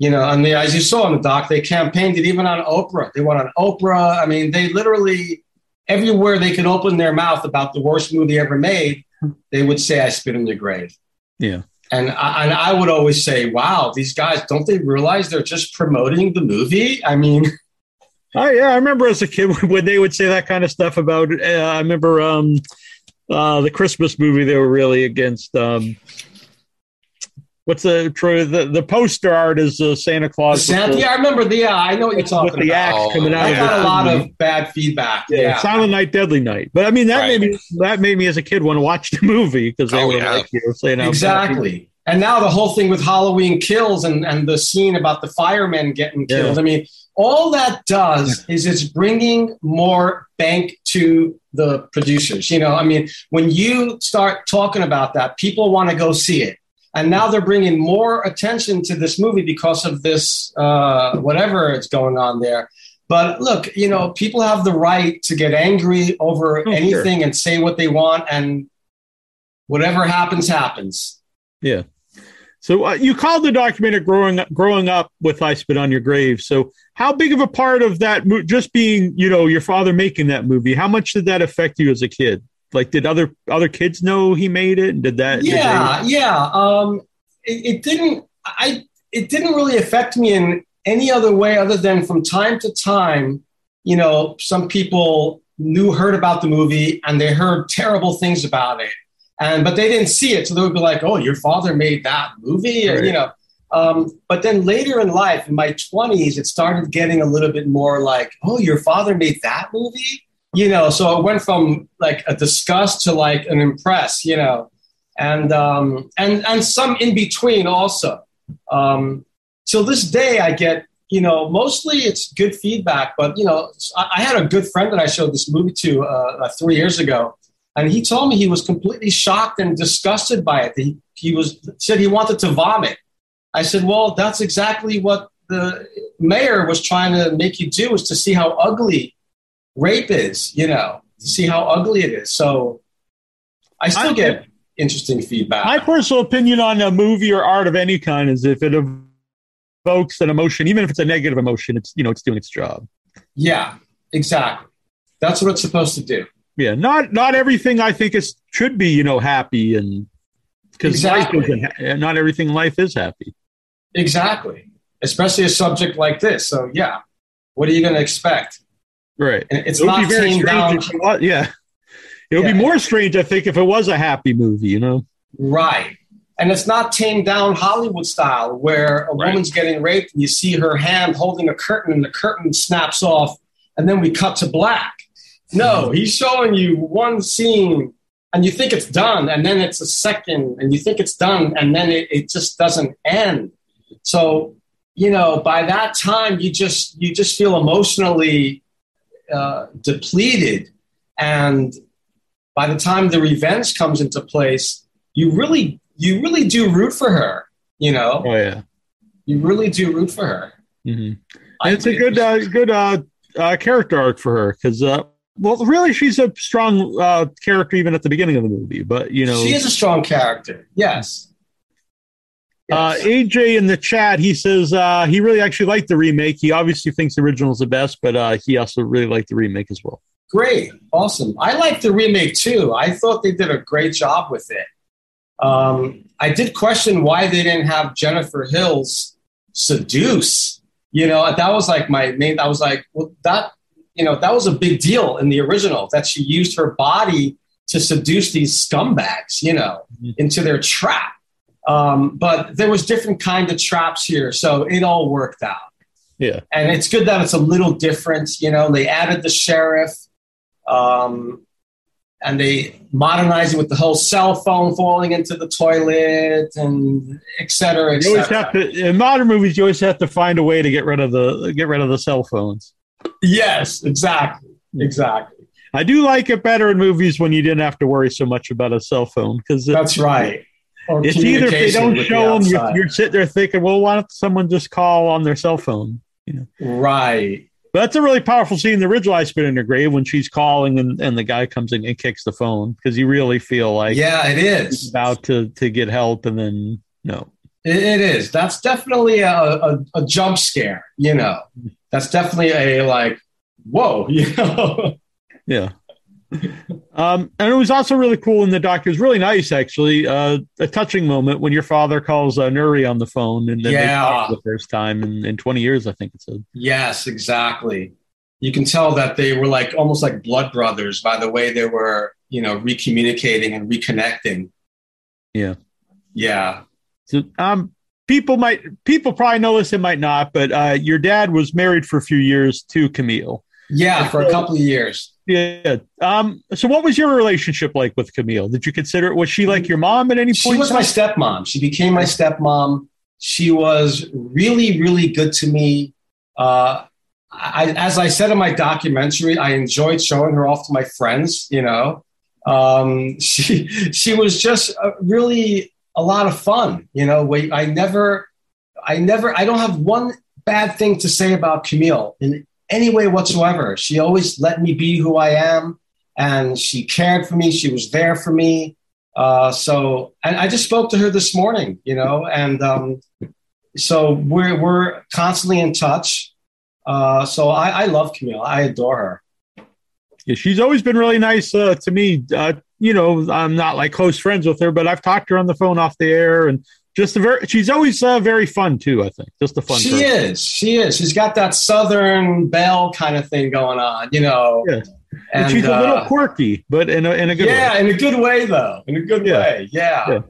Speaker 3: You know, and they, as you saw in the doc, they campaigned it even on Oprah. They went on Oprah. I mean, they literally everywhere they could open their mouth about the worst movie ever made, they would say, "I spit in your grave."
Speaker 2: Yeah.
Speaker 3: And I, and I would always say, "Wow, these guys don't they realize they're just promoting the movie?" I mean,
Speaker 2: Oh yeah, I remember as a kid when they would say that kind of stuff about. Uh, I remember um, uh, the Christmas movie. They were really against. Um, what's the Troy? The, the poster art is uh, Santa Claus
Speaker 3: Santa, yeah, I remember the. Yeah, I know what you're
Speaker 2: with
Speaker 3: talking
Speaker 2: the
Speaker 3: about.
Speaker 2: axe coming out
Speaker 3: I
Speaker 2: of
Speaker 3: got
Speaker 2: it.
Speaker 3: a lot of bad feedback.
Speaker 2: yeah,
Speaker 3: Yeah,
Speaker 2: Silent Night, Deadly Night. But I mean, that
Speaker 4: Right.
Speaker 2: made me that made me as a kid want to watch the movie because they
Speaker 4: Oh,
Speaker 2: were
Speaker 4: yeah.
Speaker 2: like you know, saying
Speaker 3: exactly. And now the whole thing with Halloween kills and, and the scene about the firemen getting
Speaker 2: Yeah.
Speaker 3: killed. I mean, all that does is it's bringing more bank to the producers. You know, I mean, when you start talking about that, people want to go see it. And now they're bringing more attention to this movie because of this, uh, whatever is going on there. But look, you know, people have the right to get angry over
Speaker 2: Oh, sure.
Speaker 3: anything and say what they want, and whatever happens, happens.
Speaker 2: Yeah so uh, you called the documentary "Growing Up, Growing Up with I Spit on Your Grave." So how big of a part of that, mo- just being you know your father making that movie, how much did that affect you as a kid? Like, did other other kids know he made it? And did that? did
Speaker 3: yeah yeah um it, it didn't i it didn't really affect me in any other way other than from time to time you know some people knew heard about the movie and they heard terrible things about it and but they didn't see it so they would be like oh your father made that movie or,
Speaker 2: Right.
Speaker 3: you know um, but then later in life in my 20s it started getting a little bit more like oh your father made that movie you know so it went from like a disgust to like an impress you know and um, and and some in between also. Um, till this day, I get you know mostly it's good feedback, but you know I, I had a good friend that I showed this movie to uh, uh, three years ago, and he told me he was completely shocked and disgusted by it. He he was said he wanted to vomit. I said, well, that's exactly what the Meir was trying to make you do is to see how ugly rape is, you know, to see how ugly it is. So I still
Speaker 2: I-
Speaker 3: get interesting feedback.
Speaker 2: My personal opinion on a movie or art of any kind is if it evokes an emotion, even if it's a negative emotion, it's you know it's doing its job.
Speaker 3: yeah, exactly. That's what it's supposed to do.
Speaker 2: Yeah, not not everything I think is should be you know happy and because
Speaker 3: Exactly.
Speaker 2: ha- not everything in life is happy.
Speaker 3: Exactly. Especially a subject like this. So yeah, what are you going to expect?
Speaker 2: Right.
Speaker 3: And it's
Speaker 2: It would
Speaker 3: not
Speaker 2: be very strange
Speaker 3: down.
Speaker 2: was, yeah. It would
Speaker 3: Yeah.
Speaker 2: be more strange, I think, if it was a happy movie, you know?
Speaker 3: Right. And it's not tamed down Hollywood style where a
Speaker 4: Right.
Speaker 3: woman's getting raped and you see her hand holding a curtain and the curtain snaps off and then we cut to black. No, mm-hmm. he's showing you one scene and you think it's done and then it's a second and you think it's done and then it, it just doesn't end. So, you know, by that time you just you just feel emotionally uh, depleted and by the time the revenge comes into place, you really you really do root for her. You know,
Speaker 2: Oh, yeah.
Speaker 3: you really do root for her.
Speaker 2: hmm it's a good, uh, good uh, uh, character arc for her because, uh, well, really, she's a strong uh, character even at the beginning of the movie. But you know,
Speaker 3: she is a strong character. Yes,
Speaker 2: Uh, AJ in the chat, he says uh, he really actually liked the remake. He obviously thinks the original is the best, but uh, he also really liked the remake as well.
Speaker 3: Great, awesome. I like the remake too. I thought they did a great job with it. Um, I did question why they didn't have Jennifer Hills seduce. You know, that was like my main. I was like, well, that you know, that was a big deal in the original that she used her body to seduce these scumbags. You know, mm-hmm. into their trap um, but there was different kind of traps here, so it all worked out.
Speaker 2: Yeah,
Speaker 3: and it's good that it's a little different. You know, they added the sheriff, um, and they modernized it with the whole cell phone falling into the toilet and et cetera. Et
Speaker 2: you always have to in modern movies. You always have to find a way to get rid of the get rid of the cell phones.
Speaker 3: Yes, exactly, exactly.
Speaker 2: I do like it better in movies when you didn't have to worry so much about a cell phone because
Speaker 3: that's right
Speaker 2: it's either if they don't show the them, you're, you're, sitting there thinking, well, why don't someone just call on their cell phone? You know?
Speaker 3: Right.
Speaker 2: But that's a really powerful scene. The original I Spit in Her Grave when she's calling and, and the guy comes in and kicks the phone because you really feel like
Speaker 3: yeah, it is
Speaker 2: about to to get help and then no.
Speaker 3: it, it is. That's definitely a, a, a jump scare. You know, that's definitely a like whoa. You know.
Speaker 2: Yeah. Um, and it was also really cool, and the doctor's really nice, actually. Uh, a touching moment when your father calls uh, Nouri on the phone, and then
Speaker 3: yeah.
Speaker 2: the first time in, in 20 years, I think it said.
Speaker 3: Yes, exactly. You can tell that they were like almost like blood brothers by the way they were, you know, recommunicating and reconnecting.
Speaker 2: Yeah,
Speaker 3: yeah.
Speaker 2: So, um, people might people probably know this, and might not, but uh, your dad was married for a few years to Camille.
Speaker 3: Yeah, for a couple of years.
Speaker 2: Yeah. Um, so what was your relationship like with Camille? Did you consider it? Was she like your mom at any point?
Speaker 3: She was my stepmom. She became my stepmom. She was really, really good to me. Uh, I, as I said in my documentary, I enjoyed showing her off to my friends. You know, um, she she was just a, really a lot of fun. You know, I never, I never, I don't have one bad thing to say about Camille in any way whatsoever. She always let me be who I am, and she cared for me. She was there for me. Uh, so, and I just spoke to her this morning, you know, and um, so we're we're constantly in touch. Uh, so I, I love Camille. I adore her.
Speaker 2: Yeah, she's always been really nice uh, to me. Uh, you know, I'm not like close friends with her, but I've talked to her on the phone off the air, and just a very she's always uh, very fun too i think just a fun
Speaker 3: she
Speaker 2: person.
Speaker 3: is she is she's got that southern belle kind of thing going on you know
Speaker 2: yeah. and, and she's uh, a little uh, quirky but in a, in a good
Speaker 3: yeah
Speaker 2: way.
Speaker 3: in a good way though in a good yeah. way yeah. yeah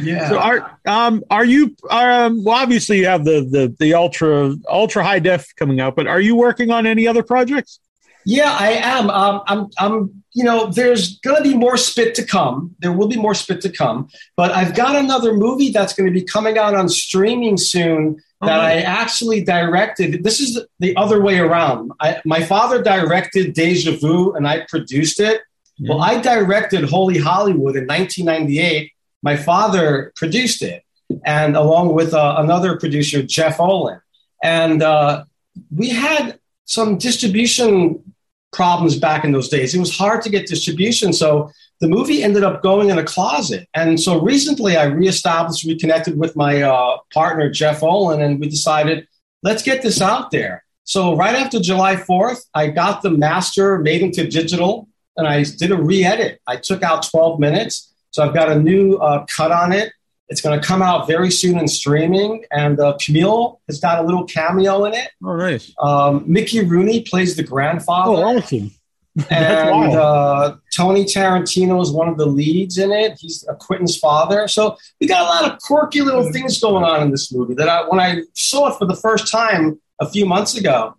Speaker 2: yeah. So are um are you um well obviously you have the the the ultra ultra high def coming out, but are you working on any other projects?
Speaker 3: Yeah, I am. Um, I'm, I'm, you know, there's going to be more spit to come. There will be more spit to come. But I've got another movie that's going to be coming out on streaming soon that I actually directed. This is the other way around. I, my father directed Deja Vu and I produced it. Yeah. Well, I directed Holy Hollywood in 1998. My father produced it, and along with uh, another producer, Jeff Olin. And uh, we had some distribution problems back in those days. It was hard to get distribution. So the movie ended up going in a closet. And so recently I reestablished, reconnected with my uh, partner, Jeff Olin, and we decided, let's get this out there. So right after July 4th, I got the master made into digital and I did a re edit. I took out 12 minutes. So I've got a new uh, cut on it. It's going to come out very soon in streaming, and uh, Camille has got a little cameo in it.
Speaker 2: Oh, nice.
Speaker 3: Um, Mickey Rooney plays the grandfather.
Speaker 2: Oh, awesome.
Speaker 3: and uh, Tony Tarantino is one of the leads in it. He's a Quentin's father. So we got a lot of quirky little things going on in this movie that I, when I saw it for the first time a few months ago,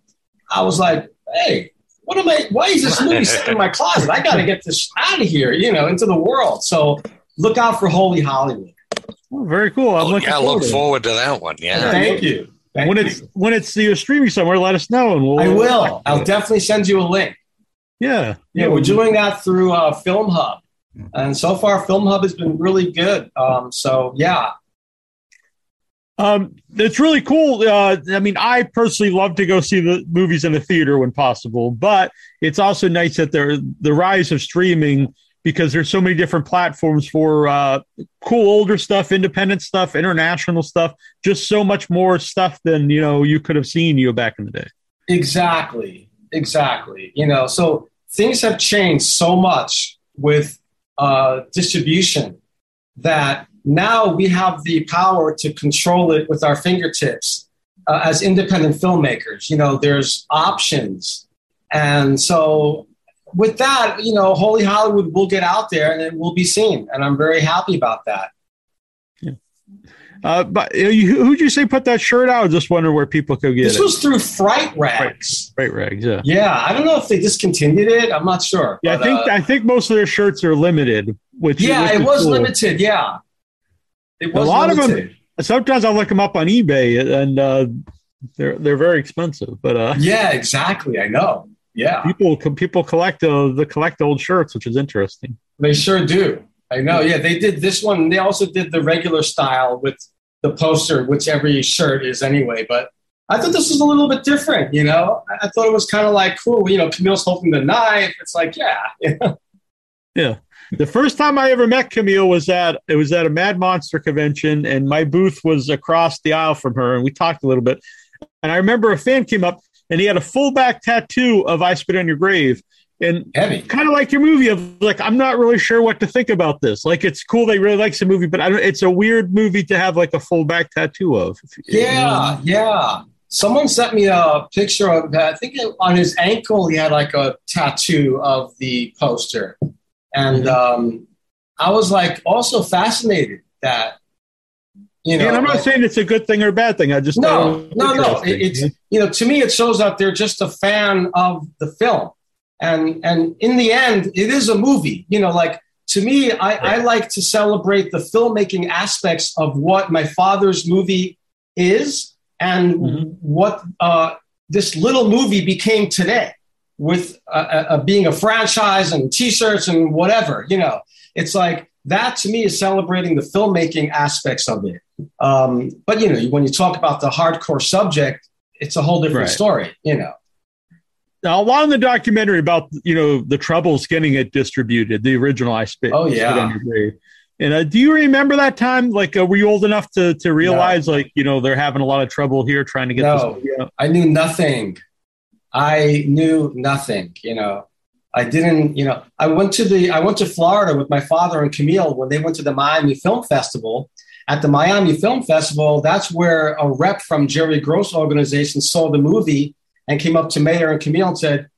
Speaker 3: I was like, hey, what am I, why is this movie sitting in my closet? I got to get this out of here, you know, into the world. So look out for Holy Hollywood.
Speaker 2: Oh, very cool. I'm
Speaker 4: oh,
Speaker 2: looking
Speaker 4: yeah,
Speaker 2: forward
Speaker 4: look forward to that one. Yeah.
Speaker 3: Thank you. Thank
Speaker 2: when
Speaker 3: you.
Speaker 2: it's when it's you're streaming somewhere, let us know and we'll.
Speaker 3: I will. I'll definitely send you a link.
Speaker 2: Yeah.
Speaker 3: Yeah, we're doing that through uh, Film Hub, and so far Film Hub has been really good. Um, so yeah.
Speaker 2: Um, it's really cool. Uh, I mean, I personally love to go see the movies in the theater when possible, but it's also nice that there the rise of streaming because there's so many different platforms for uh, cool older stuff, independent stuff, international stuff, just so much more stuff than you know you could have seen you back in the day.
Speaker 3: Exactly, exactly. You know, so things have changed so much with uh, distribution that now we have the power to control it with our fingertips uh, as independent filmmakers. You know, there's options, and so with that, you know, Holy Hollywood will get out there and it will be seen. And I'm very happy about that.
Speaker 2: Yeah. Uh, but you, who'd you say put that shirt out? I just wonder where people could get
Speaker 3: this
Speaker 2: it.
Speaker 3: This was through Fright Rags.
Speaker 2: Fright, Fright Rags, yeah.
Speaker 3: Yeah, I don't know if they discontinued it. I'm not sure.
Speaker 2: Yeah, but, I think uh, I think most of their shirts are limited. Which
Speaker 3: yeah,
Speaker 2: which
Speaker 3: it was cool. limited. Yeah,
Speaker 2: it was a lot limited. of them. Sometimes I'll look them up on eBay, and uh, they're they're very expensive. But uh,
Speaker 3: yeah, exactly. I know. Yeah,
Speaker 2: people people collect the the collect old shirts, which is interesting.
Speaker 3: They sure do. I know. Yeah, they did this one. They also did the regular style with the poster, which every shirt is anyway. But I thought this was a little bit different. You know, I thought it was kind of like cool. You know, Camille's holding the knife. It's like, yeah,
Speaker 2: yeah. The first time I ever met Camille was at it was at a Mad Monster convention, and my booth was across the aisle from her, and we talked a little bit. And I remember a fan came up and he had a full back tattoo of "I Spit on Your Grave." And kind of like your movie of like, I'm not really sure what to think about this. Like, it's cool they really likes the movie, but I don't. It's a weird movie to have like a full back tattoo of.
Speaker 3: Yeah, yeah. Someone sent me a picture of that. I think on his ankle he had like a tattoo of the poster, and mm-hmm. um, I was like also fascinated that
Speaker 2: you know, and I'm not like, saying it's a good thing or a bad thing. I just
Speaker 3: no, no, no. It's you know, to me, it shows that they're just a fan of the film, and and in the end, it is a movie. You know, like to me, I, right. I like to celebrate the filmmaking aspects of what my father's movie is and mm-hmm. what uh, this little movie became today, with uh, uh, being a franchise and T-shirts and whatever. You know, it's like that to me is celebrating the filmmaking aspects of it. Um, but you know, when you talk about the hardcore subject, it's a whole different right. story. You know.
Speaker 2: Now, a lot in the documentary about you know the troubles getting it distributed, the original I Spit.
Speaker 3: Oh yeah.
Speaker 2: And uh, do you remember that time? Like, uh, were you old enough to to realize, no. like, you know, they're having a lot of trouble here trying to get
Speaker 3: no, this? I knew nothing. I knew nothing. You know, I didn't, you know, I went to the, I went to Florida with my father and Camille when they went to the Miami Film Festival. At the Miami Film Festival, that's where a rep from Jerry Gross organization saw the movie and came up to Meir and Camille and said,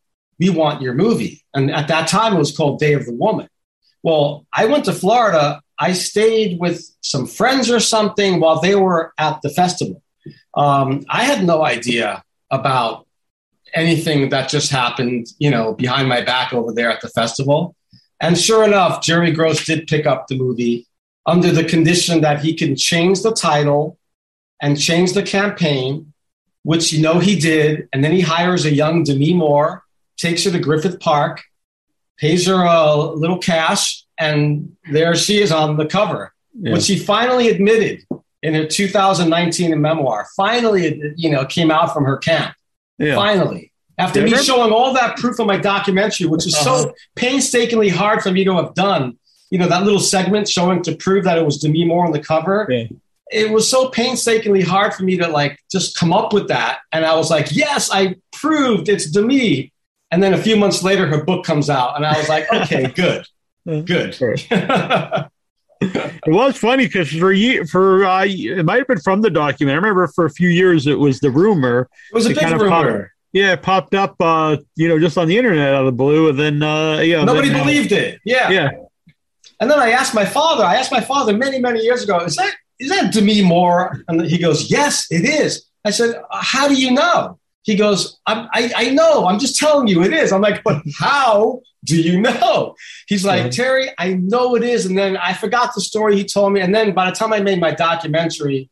Speaker 3: "We want your movie." And at that time, it was called Day of the Woman. Well, I went to Florida. I stayed with some friends or something while they were at the festival. Um, I had no idea about anything that just happened, you know, behind my back over there at the festival. And sure enough, Jerry Gross did pick up the movie under the condition that he can change the title and change the campaign, which you know he did. And then he hires a young Demi Moore, takes her to Griffith Park, pays her a little cash, and there she is on the cover, yeah. which she finally admitted in her 2019 memoir. Finally, you know, came out from her camp. Yeah. Finally. After yeah, me showing all that proof in my documentary, which is uh-huh. so painstakingly hard for me to have done, you know, that little segment showing to prove that it was Demi Moore on the cover. Yeah. It was so painstakingly hard for me to like just come up with that. And I was like, yes, I proved it's Demi. And then a few months later, her book comes out. And I was like, okay, good, good.
Speaker 2: it was funny because for you, for uh, it might have been from the document. I remember for a few years it was the rumor.
Speaker 3: It was a big kind rumor.
Speaker 2: Popped, yeah, it popped up, uh, you know, just on the internet out of the blue, and then uh, yeah,
Speaker 3: nobody
Speaker 2: then,
Speaker 3: uh, believed it. Yeah,
Speaker 2: yeah.
Speaker 3: And then I asked my father. I asked my father many many years ago. Is that is that Demi Moore? And he goes, Yes, it is. I said, How do you know? He goes, I, I know. I'm just telling you it is. I'm like, but how do you know? He's like, Terry, I know it is. And then I forgot the story he told me. And then by the time I made my documentary,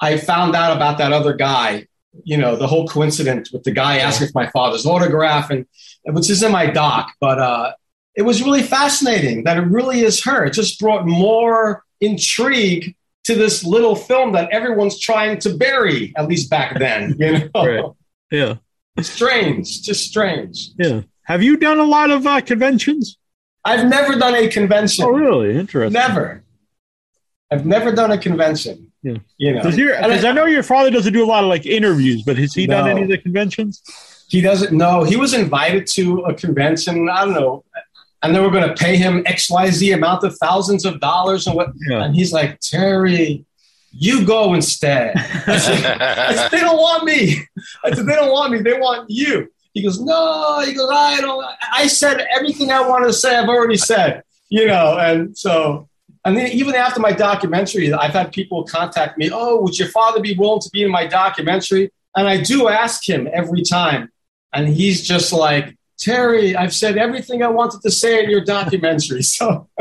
Speaker 3: I found out about that other guy, you know, the whole coincidence with the guy asking for my father's autograph, and which is in my doc. But uh, it was really fascinating that it really is her. It just brought more intrigue to this little film that everyone's trying to bury, at least back then, you know?
Speaker 2: Right. Yeah.
Speaker 3: Strange, just strange.
Speaker 2: Yeah. Have you done a lot of uh, conventions?
Speaker 3: I've never done a convention.
Speaker 2: Oh, really? Interesting.
Speaker 3: Never. I've never done a convention.
Speaker 2: Yeah.
Speaker 3: You know,
Speaker 2: because I know your father doesn't do a lot of like interviews, but has he no. done any of the conventions?
Speaker 3: He doesn't know. He was invited to a convention. I don't know, and then we're going to pay him X Y Z amount of thousands of dollars and what. Yeah. And he's like, Terry, you go instead. I said, I said, they don't want me. I said, they don't want me. They want you. He goes, no. He goes, I don't. I said everything I wanted to say. I've already said. You know, and so and then even after my documentary, I've had people contact me, oh, would your father be willing to be in my documentary? And I do ask him every time. And he's just like, Terry, I've said everything I wanted to say in your documentary. So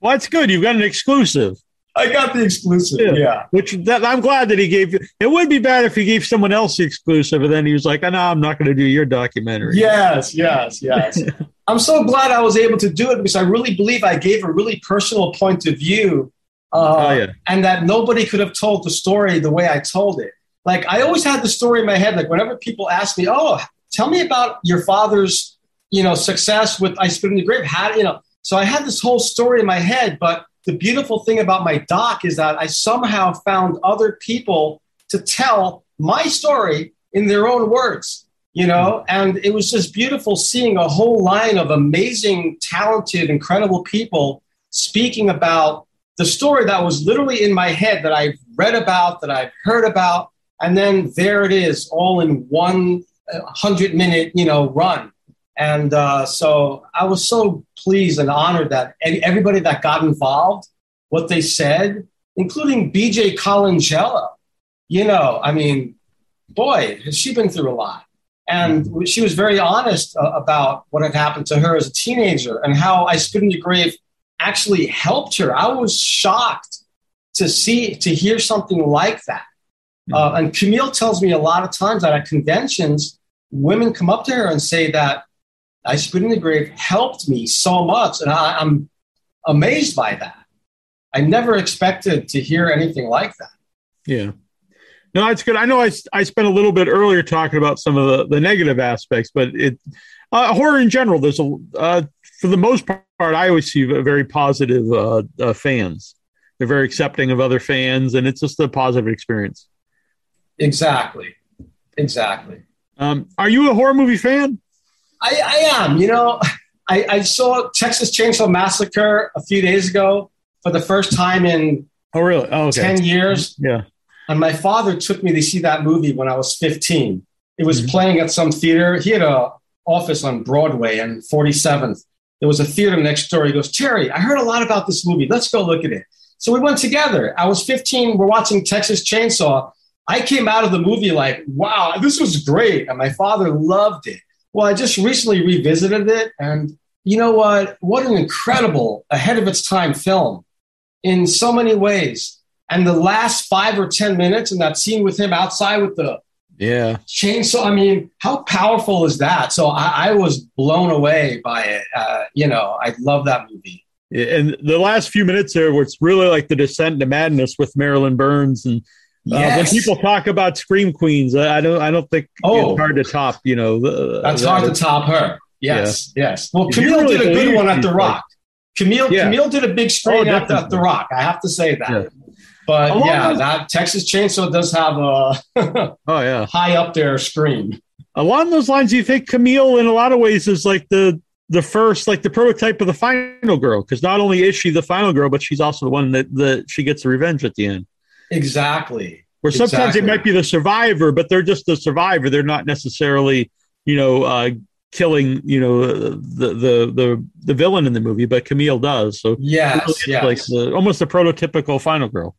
Speaker 2: Well, that's good. You've got an exclusive.
Speaker 3: I got the exclusive. Yeah. yeah.
Speaker 2: Which that, I'm glad that he gave you. It would be bad if he gave someone else the exclusive and then he was like, oh, no, I'm not going to do your documentary.
Speaker 3: Yes, yes, yes. I'm so glad I was able to do it because I really believe I gave a really personal point of view. Uh, oh, yeah. And that nobody could have told the story the way I told it. Like, I always had the story in my head. Like, whenever people ask me, oh, tell me about your father's, you know, success with I Spit in the Grave. How, you know, so I had this whole story in my head. But the beautiful thing about my doc is that I somehow found other people to tell my story in their own words you know hmm. and it was just beautiful seeing a whole line of amazing talented incredible people speaking about the story that was literally in my head that i've read about that i've heard about and then there it is all in one 100 minute you know run and uh, so i was so pleased and honored that everybody that got involved what they said including bj colangelo you know i mean boy has she been through a lot and she was very honest uh, about what had happened to her as a teenager and how I Spit in the Grave actually helped her. I was shocked to see, to hear something like that. Uh, and Camille tells me a lot of times that at conventions, women come up to her and say that I Spit in the Grave helped me so much. And I, I'm amazed by that. I never expected to hear anything like that.
Speaker 2: Yeah. No, it's good. I know I, I spent a little bit earlier talking about some of the, the negative aspects, but it uh, horror in general. There's a uh, for the most part, I always see very positive uh, uh, fans. They're very accepting of other fans, and it's just a positive experience.
Speaker 3: Exactly, exactly.
Speaker 2: Um, are you a horror movie fan?
Speaker 3: I, I am. You know, I, I saw Texas Chainsaw Massacre a few days ago for the first time in
Speaker 2: oh really oh, okay.
Speaker 3: ten years.
Speaker 2: Yeah
Speaker 3: and my father took me to see that movie when I was 15. It was mm-hmm. playing at some theater. He had a office on Broadway and 47th. There was a theater next door. He goes, Terry, I heard a lot about this movie. Let's go look at it. So we went together. I was 15. We're watching Texas Chainsaw. I came out of the movie like, wow, this was great. And my father loved it. Well, I just recently revisited it. And you know what? What an incredible, ahead of its time film in so many ways. And the last five or 10 minutes and that scene with him outside with the
Speaker 2: yeah
Speaker 3: chainsaw, I mean, how powerful is that? So I, I was blown away by it. Uh, you know, I love that movie.
Speaker 2: And the last few minutes there, where it's really like the descent into madness with Marilyn Burns, and uh, when people talk about Scream Queens, I don't, I don't think oh, it's hard to top. You know,
Speaker 3: the, that's hard to top her. Yes, yeah. yes. Well, Camille really did a good one at The Rock. Camille, yeah. Camille did a big screen oh, at, at The Rock. I have to say that. Yeah. But Along yeah, those- that Texas Chainsaw does have a
Speaker 2: oh yeah
Speaker 3: high up there scream.
Speaker 2: Along those lines, do you think Camille, in a lot of ways, is like the the first, like the prototype of the final girl? Because not only is she the final girl, but she's also the one that that she gets the revenge at the end.
Speaker 3: Exactly.
Speaker 2: Where sometimes exactly. might be the survivor, but they're just the survivor. They're not necessarily, you know, uh, killing, you know, the the the the villain in the movie. But Camille does. So
Speaker 3: yes, really yes.
Speaker 2: like the, almost the prototypical final girl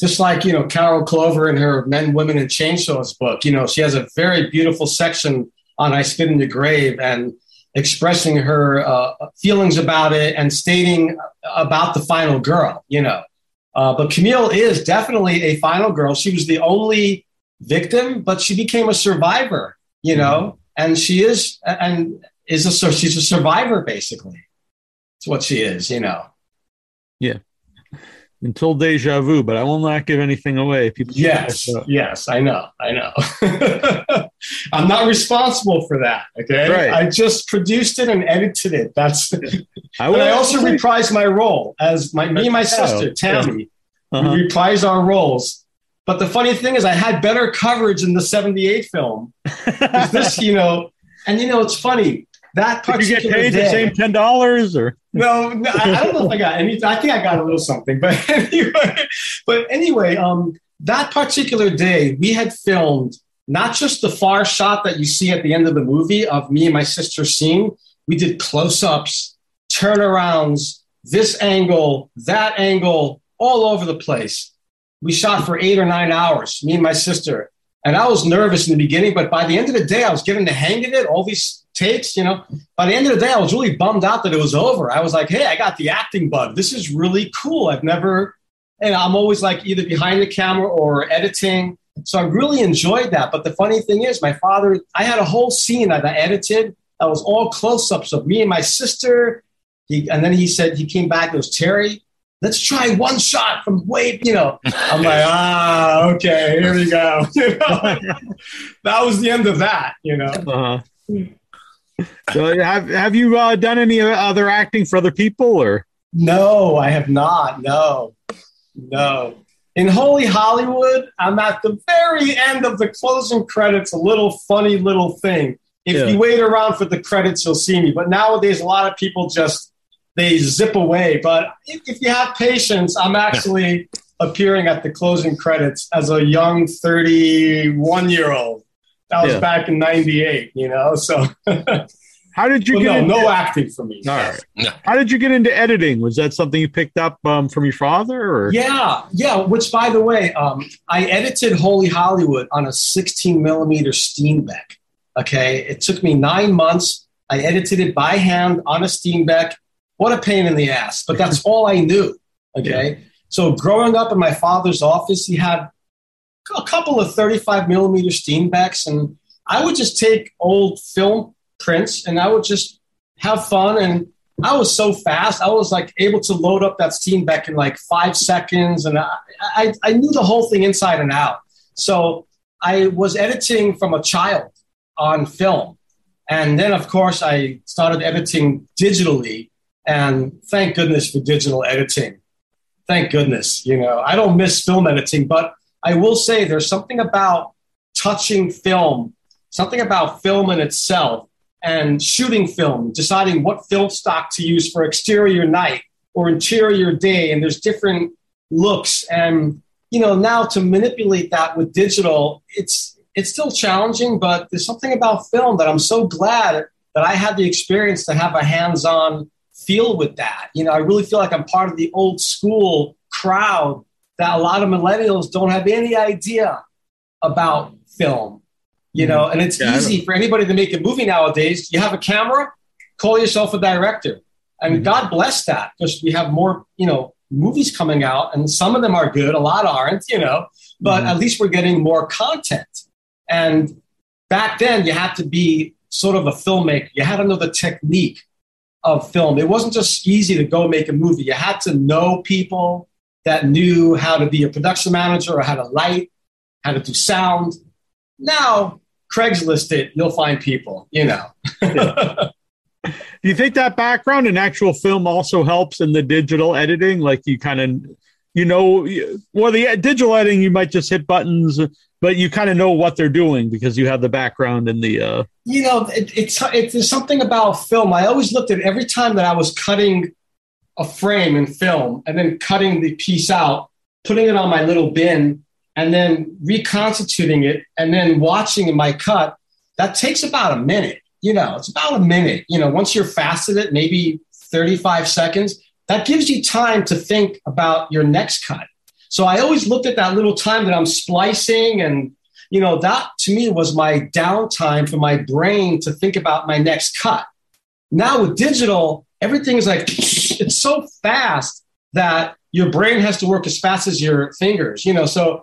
Speaker 3: just like you know Carol Clover in her Men, Women, and Chainsaws book. You know, she has a very beautiful section on "I Spit in the Grave" and expressing her uh, feelings about it and stating about the final girl. You know, uh, but Camille is definitely a final girl. She was the only victim, but she became a survivor. You know, mm-hmm. and she is and is a she's a survivor basically. It's what she is. You know.
Speaker 2: Yeah. Until deja vu, but I will not give anything away.
Speaker 3: People yes, yes, I know, I know. I'm not responsible for that. Okay, right. I just produced it and edited it. That's. I I also reprised my role as my me and my sister Tammy. Uh-huh. We reprised our roles. But the funny thing is, I had better coverage in the '78 film. this, you know, and you know, it's funny that
Speaker 2: Did you get paid day, the same ten dollars or
Speaker 3: no, no I, don't know if I got any. I think I got a little something, but anyway, but anyway, um, that particular day we had filmed not just the far shot that you see at the end of the movie of me and my sister scene. We did close-ups, turnarounds, this angle, that angle, all over the place. We shot for eight or nine hours, me and my sister. And I was nervous in the beginning, but by the end of the day, I was getting the hang of it. All these takes, you know. By the end of the day, I was really bummed out that it was over. I was like, hey, I got the acting bug. This is really cool. I've never, and I'm always like either behind the camera or editing. So I really enjoyed that. But the funny thing is, my father, I had a whole scene that I edited that was all close ups of me and my sister. He, and then he said, he came back, it was Terry, let's try one shot from way, you know. I'm like, ah, okay, here we go. You know? that was the end of that, you know. Uh-huh.
Speaker 2: So have have you uh, done any other acting for other people or?
Speaker 3: No, I have not. No, no. In Holy Hollywood, I'm at the very end of the closing credits. A little funny little thing. If yeah. you wait around for the credits, you'll see me. But nowadays, a lot of people just they zip away. But if, if you have patience, I'm actually appearing at the closing credits as a young 31 year old. That was yeah. back in '98, you know. So,
Speaker 2: how did you well, get?
Speaker 3: No,
Speaker 2: into,
Speaker 3: no acting for me.
Speaker 2: All right. No. How did you get into editing? Was that something you picked up um, from your father? Or?
Speaker 3: Yeah, yeah. Which, by the way, um, I edited Holy Hollywood on a 16 millimeter Steenbeck. Okay, it took me nine months. I edited it by hand on a Steenbeck. What a pain in the ass, but that's all I knew. Okay. Yeah. So growing up in my father's office, he had a couple of 35 millimeter Steenbecks, and I would just take old film prints and I would just have fun. And I was so fast, I was like able to load up that Steenbeck in like five seconds, and I, I, I knew the whole thing inside and out. So I was editing from a child on film. And then, of course, I started editing digitally. And thank goodness for digital editing. Thank goodness. You know, I don't miss film editing, but I will say there's something about touching film, something about film in itself and shooting film, deciding what film stock to use for exterior night or interior day. And there's different looks. And, you know, now to manipulate that with digital, it's, it's still challenging, but there's something about film that I'm so glad that I had the experience to have a hands on feel with that. You know, I really feel like I'm part of the old school crowd that a lot of millennials don't have any idea about film. You know, and it's yeah, easy for anybody to make a movie nowadays. You have a camera, call yourself a director. And mm-hmm. God bless that because we have more, you know, movies coming out and some of them are good, a lot aren't, you know, but mm-hmm. at least we're getting more content. And back then you had to be sort of a filmmaker. You had to know the technique of film. It wasn't just easy to go make a movie. You had to know people that knew how to be a production manager or how to light, how to do sound. Now, Craigslist it, you'll find people, you know.
Speaker 2: do you think that background in actual film also helps in the digital editing? Like you kind of, you know, well, the digital editing, you might just hit buttons, but you kind of know what they're doing because you have the background in the. Uh...
Speaker 3: You know, it, it's, it's there's something about film. I always looked at every time that I was cutting a frame in film and then cutting the piece out, putting it on my little bin, and then reconstituting it and then watching my cut, that takes about a minute. You know, it's about a minute. You know, once you're fast at it, maybe 35 seconds, that gives you time to think about your next cut. So I always looked at that little time that I'm splicing and you know that to me was my downtime for my brain to think about my next cut. Now with digital, everything is like it's so fast that your brain has to work as fast as your fingers, you know. So,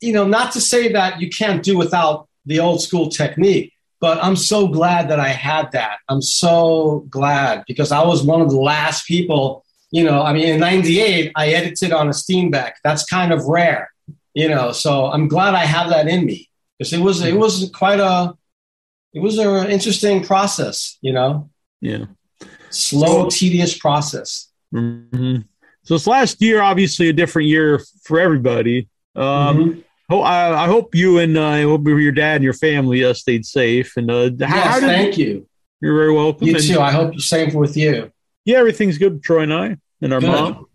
Speaker 3: you know, not to say that you can't do without the old school technique, but I'm so glad that I had that. I'm so glad because I was one of the last people you know, I mean, in '98, I edited on a Steenbeck. That's kind of rare, you know. So I'm glad I have that in me because it was it was quite a it was an interesting process, you know.
Speaker 2: Yeah.
Speaker 3: Slow, tedious process.
Speaker 2: Mm-hmm. So this last year, obviously, a different year for everybody. Um, mm-hmm. ho- I, I, hope you and uh, I hope your dad and your family uh, stayed safe. And uh,
Speaker 3: how, yes, how thank you.
Speaker 2: You're very welcome.
Speaker 3: You too. I hope the same with you.
Speaker 2: Yeah, everything's good with Troy and I and our good. mom.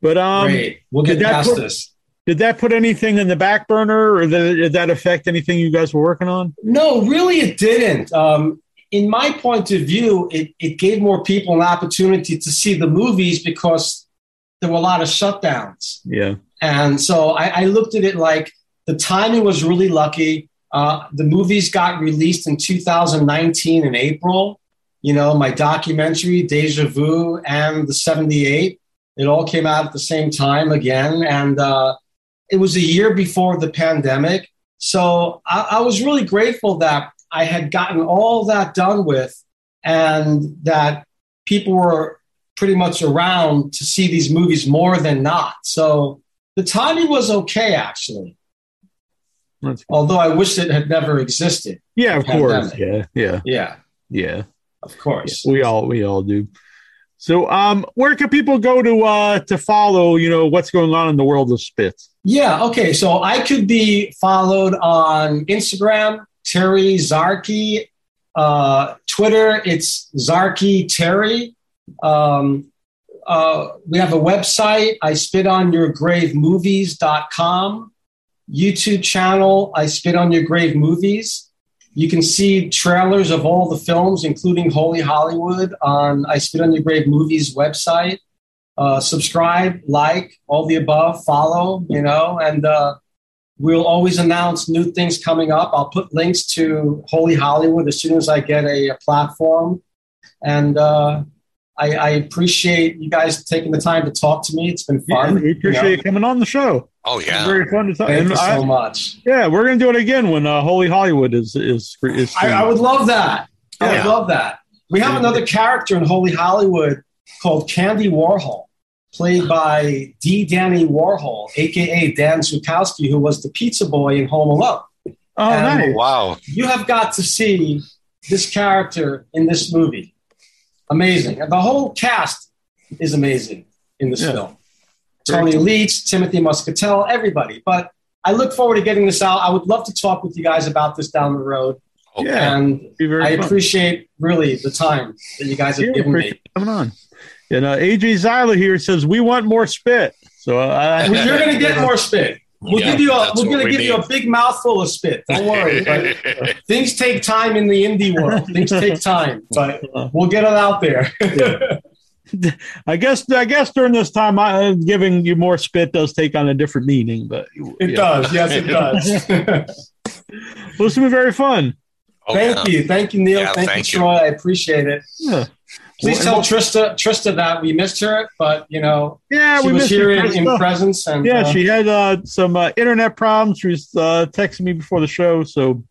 Speaker 2: But um,
Speaker 3: Great. We'll get past put, this.
Speaker 2: Did that put anything in the back burner, or did, did that affect anything you guys were working on?
Speaker 3: No, really, it didn't. Um, in my point of view, it, it gave more people an opportunity to see the movies because there were a lot of shutdowns.
Speaker 2: Yeah.
Speaker 3: And so I, I looked at it like the timing was really lucky. Uh, the movies got released in 2019 in April. You know, my documentary, Deja Vu, and the 78, it all came out at the same time again. And uh, it was a year before the pandemic. So I, I was really grateful that I had gotten all that done with and that people were pretty much around to see these movies more than not. So the timing was okay, actually. Although I wish it had never existed.
Speaker 2: Yeah, of course. Yeah, yeah,
Speaker 3: yeah,
Speaker 2: yeah.
Speaker 3: Of course,
Speaker 2: we all we all do. So, um, where can people go to uh, to follow? You know what's going on in the world of Spitz.
Speaker 3: Yeah. Okay. So I could be followed on Instagram, Terry Zarchi. Uh, Twitter, it's Zarchi Terry. Um, uh, we have a website, I spit on your grave movies.com. YouTube channel, I spit on your grave movies. You can see trailers of all the films, including Holy Hollywood, on I Spit on Your Grave Movies website. Uh, subscribe, like, all the above, follow, you know, and uh, we'll always announce new things coming up. I'll put links to Holy Hollywood as soon as I get a, a platform. And uh, I, I, appreciate you guys taking the time to talk to me. It's been fun.
Speaker 2: Yeah, we appreciate you, know? you coming on the show.
Speaker 4: Oh yeah,
Speaker 2: very fun to talk.
Speaker 3: Thank and you I, so much.
Speaker 2: Yeah, we're gonna do it again when uh, Holy Hollywood is is. is
Speaker 3: I, I, would love that. I yeah. would love that. We have another character in Holy Hollywood called Candy Warhol, played by D. Danny Warhol, aka Dan Zukovic, who was the pizza boy in Home Alone.
Speaker 2: Oh, and nice.
Speaker 4: wow!
Speaker 3: You have got to see this character in this movie. Amazing, and the whole cast is amazing in this yeah. film. Tony Leach, Timothy Muskatell, everybody. But I look forward to getting this out. I would love to talk with you guys about this down the road.
Speaker 2: Yeah,
Speaker 3: and I fun. appreciate really the time that you guys have yeah, given me.
Speaker 2: Coming on. And uh, AJ Zyla here says we want more spit. So uh,
Speaker 3: well, you're going to get more spit. We'll yeah, give you a we're going to give need. you a big mouthful of spit. Don't worry. But things take time in the indie world. Things take time, but we'll get it out there.
Speaker 2: yeah. I guess I guess during this time, I, uh, giving you more spit does take on a different meaning, but
Speaker 3: it yeah. does. Yes, it does.
Speaker 2: well, this has been very fun.
Speaker 3: Oh, thank yeah. you, thank you, Neal. Yeah, thank, thank, you, Troy. I appreciate it.
Speaker 2: Yeah.
Speaker 3: Please well, tell Trista Trista that we missed her, but you know,
Speaker 2: yeah,
Speaker 3: she
Speaker 2: we
Speaker 3: was here in,
Speaker 2: in,
Speaker 3: presence, and
Speaker 2: yeah, uh, she had uh, some uh, internet problems. She was uh, texting me before the show, so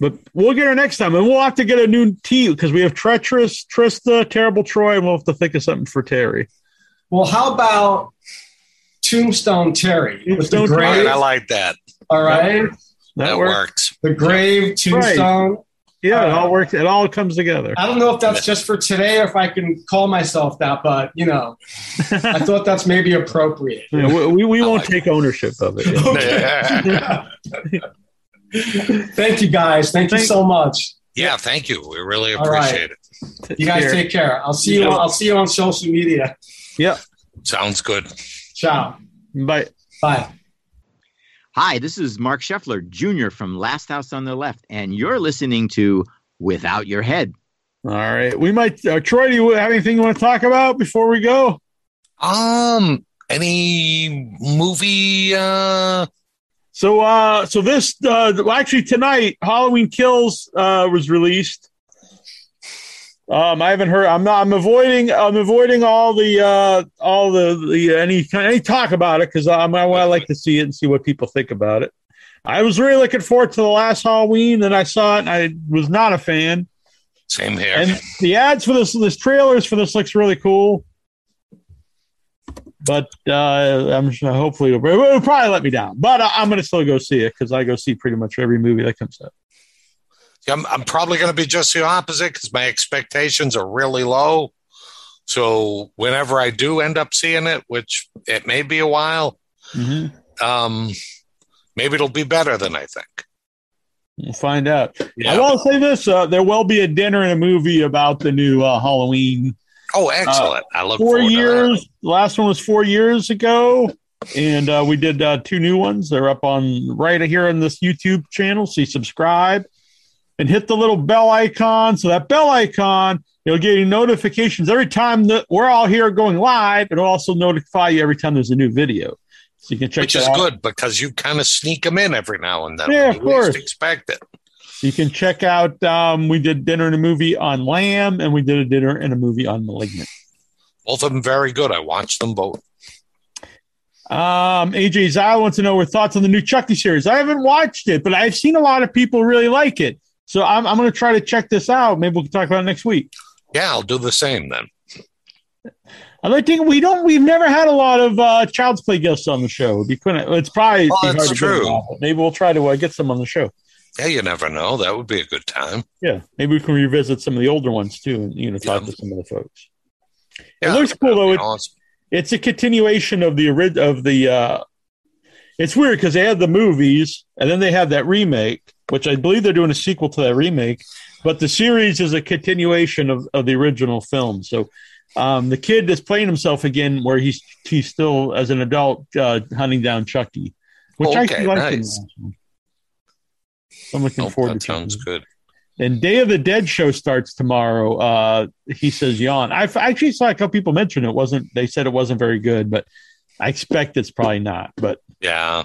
Speaker 2: but we'll get her next time, and we'll have to get a new T because we have treacherous Trista, terrible Troy, and we'll have to think of something for Terry.
Speaker 3: Well, how about Tombstone Terry?
Speaker 4: Tombstone grave? I like that.
Speaker 3: All right,
Speaker 4: that, that worked.
Speaker 3: The grave Tombstone. Right.
Speaker 2: Yeah, it uh, all works. It all comes together.
Speaker 3: I don't know if that's just for today or if I can call myself that, but you know, I thought that's maybe appropriate.
Speaker 2: Yeah, we, we, we won't like take it. ownership of it.
Speaker 3: Okay. thank you guys. Thank, thank you so much.
Speaker 4: Yeah, thank you. We really appreciate
Speaker 3: right. it. You guys care. take care. I'll see you. Yeah. I'll see you on social media.
Speaker 2: Yep.
Speaker 4: Sounds good.
Speaker 3: Ciao.
Speaker 2: Bye.
Speaker 3: Bye.
Speaker 5: Hi, this is Marc Sheffler Jr. from Last House on the Left, and you're listening to Without Your Head.
Speaker 2: All right. We might, uh, Troy, do you have anything you want to talk about before we go?
Speaker 4: Um, any movie uh
Speaker 2: so, uh, so this, uh, well, actually tonight, Halloween Kills, uh, was released. Um, I haven't heard. I'm not. I'm avoiding. I'm avoiding all the, uh, all the, the any any talk about it because. I, I like to see it and see what people think about it. I was really looking forward to the last Halloween, and I saw it, and I was not a fan.
Speaker 4: Same here.
Speaker 2: And the ads for this, this trailers for this looks really cool. But uh, I'm sure hopefully it'll, it'll probably let me down. But I, am going to still go see it because I go see pretty much every movie that comes out.
Speaker 4: I'm, I'm probably going to be just the opposite because my expectations are really low. So whenever I do end up seeing it, which it may be a while, mm-hmm. um, maybe it'll be better than I think.
Speaker 2: We'll find out. Yeah. I will say this: uh, there will be a dinner and a movie about the new uh, Halloween.
Speaker 4: Oh, excellent! Uh, I look
Speaker 2: four years. The last one was four years ago, and uh, we did uh, two new ones. They're up on right here on this YouTube channel. So you subscribe and hit the little bell icon. So that bell icon, it'll get you notifications every time that we're all here going live. It'll also notify you every time there's a new video. So you can check
Speaker 4: Which is out. good because you kind of sneak them in every now and then.
Speaker 2: Yeah, of course.
Speaker 4: expect it.
Speaker 2: You can check out. Um, we did dinner and a movie on Lamb, and we did a dinner and a movie on Malignant.
Speaker 4: Both of them very good. I watched them both.
Speaker 2: Um, AJ Zyle wants to know our thoughts on the new Chucky series. I haven't watched it, but I've seen a lot of people really like it. So I'm, I'm going to try to check this out. Maybe we can talk about it next week.
Speaker 4: Yeah, I'll do the same then.
Speaker 2: I like think we don't. We've never had a lot of uh, Child's Play guests on the show. Be it's probably
Speaker 4: oh, that's true.
Speaker 2: Maybe we'll try to uh, get some on the show.
Speaker 4: Yeah, you never know. That would be a good time.
Speaker 2: Yeah, maybe we can revisit some of the older ones too, and you know, talk yeah. to some of the folks. Yeah, it looks cool though. It, awesome. It's a continuation of the original of the. Uh, it's weird because they had the movies, and then they had that remake, which I believe they're doing a sequel to that remake. But the series is a continuation of, of the original film. So um, the kid is playing himself again, where he's he's still as an adult uh, hunting down Chucky, which okay, I. Nice. I'm looking oh, forward
Speaker 4: that
Speaker 2: to.
Speaker 4: Sounds good.
Speaker 2: And Day of the Dead show starts tomorrow. Uh, he says yawn. I actually saw a couple people mention it wasn't. They said it wasn't very good, but I expect it's probably not. But
Speaker 4: yeah,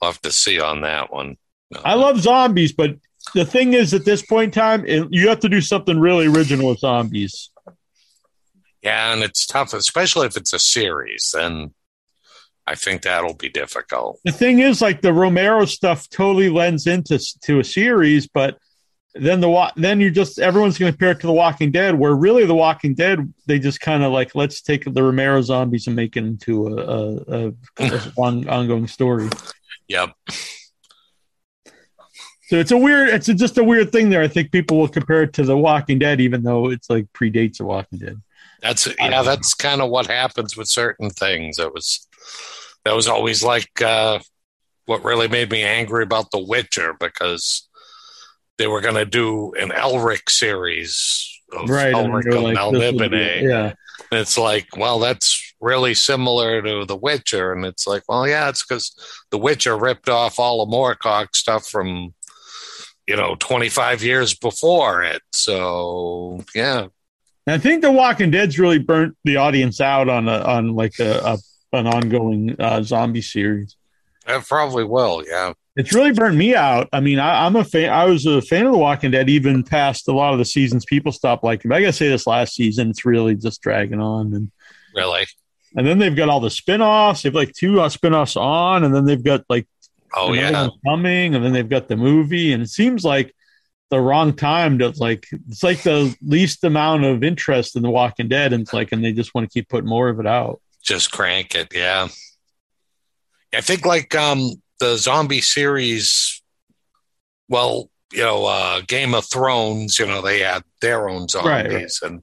Speaker 4: I'll have to see on that one.
Speaker 2: No. I love zombies, but the thing is, at this point in time, it, you have to do something really original with zombies.
Speaker 4: Yeah, and it's tough, especially if it's a series. Then I think that'll be difficult.
Speaker 2: The thing is, like the Romero stuff, totally lends into to a series, but then the then you just everyone's going to compare it to The Walking Dead, where really The Walking Dead they just kind of like let's take the Romero zombies and make it into a, a, a, a on, ongoing story.
Speaker 4: Yep.
Speaker 2: So it's a weird, it's a, just a weird thing there. I think people will compare it to The Walking Dead, even though it's like predates The Walking Dead.
Speaker 4: That's yeah, that's kind of what happens with certain things. It was that was always like uh, what really made me angry about The Witcher because they were going to do an Elric series of
Speaker 2: right,
Speaker 4: Elric of like, Melniboné.
Speaker 2: Yeah,
Speaker 4: and it's like, well, that's really similar to The Witcher, and it's like, well, yeah, it's because The Witcher ripped off all the Moorcock stuff from you know 25 years before it. So yeah,
Speaker 2: I think The Walking Dead's really burnt the audience out on a, on like a, a an ongoing uh, zombie series.
Speaker 4: It probably will, yeah.
Speaker 2: It's really burned me out. I mean, I, am a fan. I was a fan of The Walking Dead even past a lot of the seasons. People stopped liking. But I gotta say, this last season, it's really just dragging on. And
Speaker 4: really,
Speaker 2: and then they've got all the spin-offs. They've like two uh, spin-offs on, and then they've got like
Speaker 4: oh yeah
Speaker 2: coming, and then they've got the movie. And it seems like the wrong time to like it's like the least amount of interest in the Walking Dead, and it's like, and they just want to keep putting more of it out.
Speaker 4: Just crank it, yeah. I think like um the zombie series. Well, you know, uh Game of Thrones. You know, they had their own zombies, right, right. and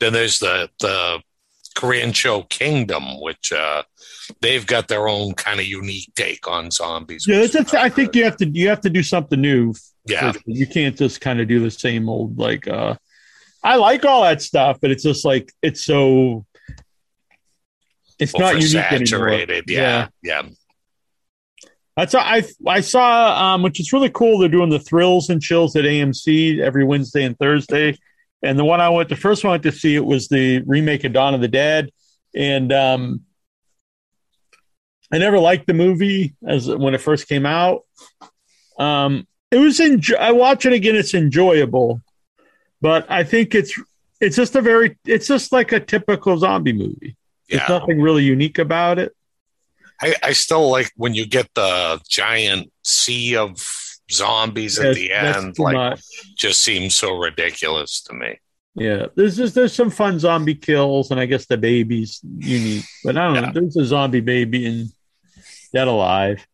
Speaker 4: then there's the the Korean show Kingdom, which uh, they've got their own kind of unique take on zombies.
Speaker 2: Yeah, I think you have to you have to do something new
Speaker 4: yeah.
Speaker 2: You can't just kind of do the same old like uh I like all that stuff, but it's just like it's so it's not unique anymore.
Speaker 4: Yeah, yeah. Yeah.
Speaker 2: That's I I saw um which is really cool. They're doing the thrills and chills at AMC every Wednesday and Thursday. And the one I went the first one I went to see it was the remake of Dawn of the Dead. And um I never liked the movie as when it first came out. Um it was enjoy- I watch it again. It's enjoyable, but I think it's it's just a very it's just like a typical zombie movie. Yeah. There's nothing really unique about it.
Speaker 4: I, I still like when you get the giant sea of zombies at the end. Like, much. just seems so ridiculous to me.
Speaker 2: Yeah, there's just there's some fun zombie kills, and I guess the baby's unique. But I don't yeah. know. There's a zombie baby in Dead Alive.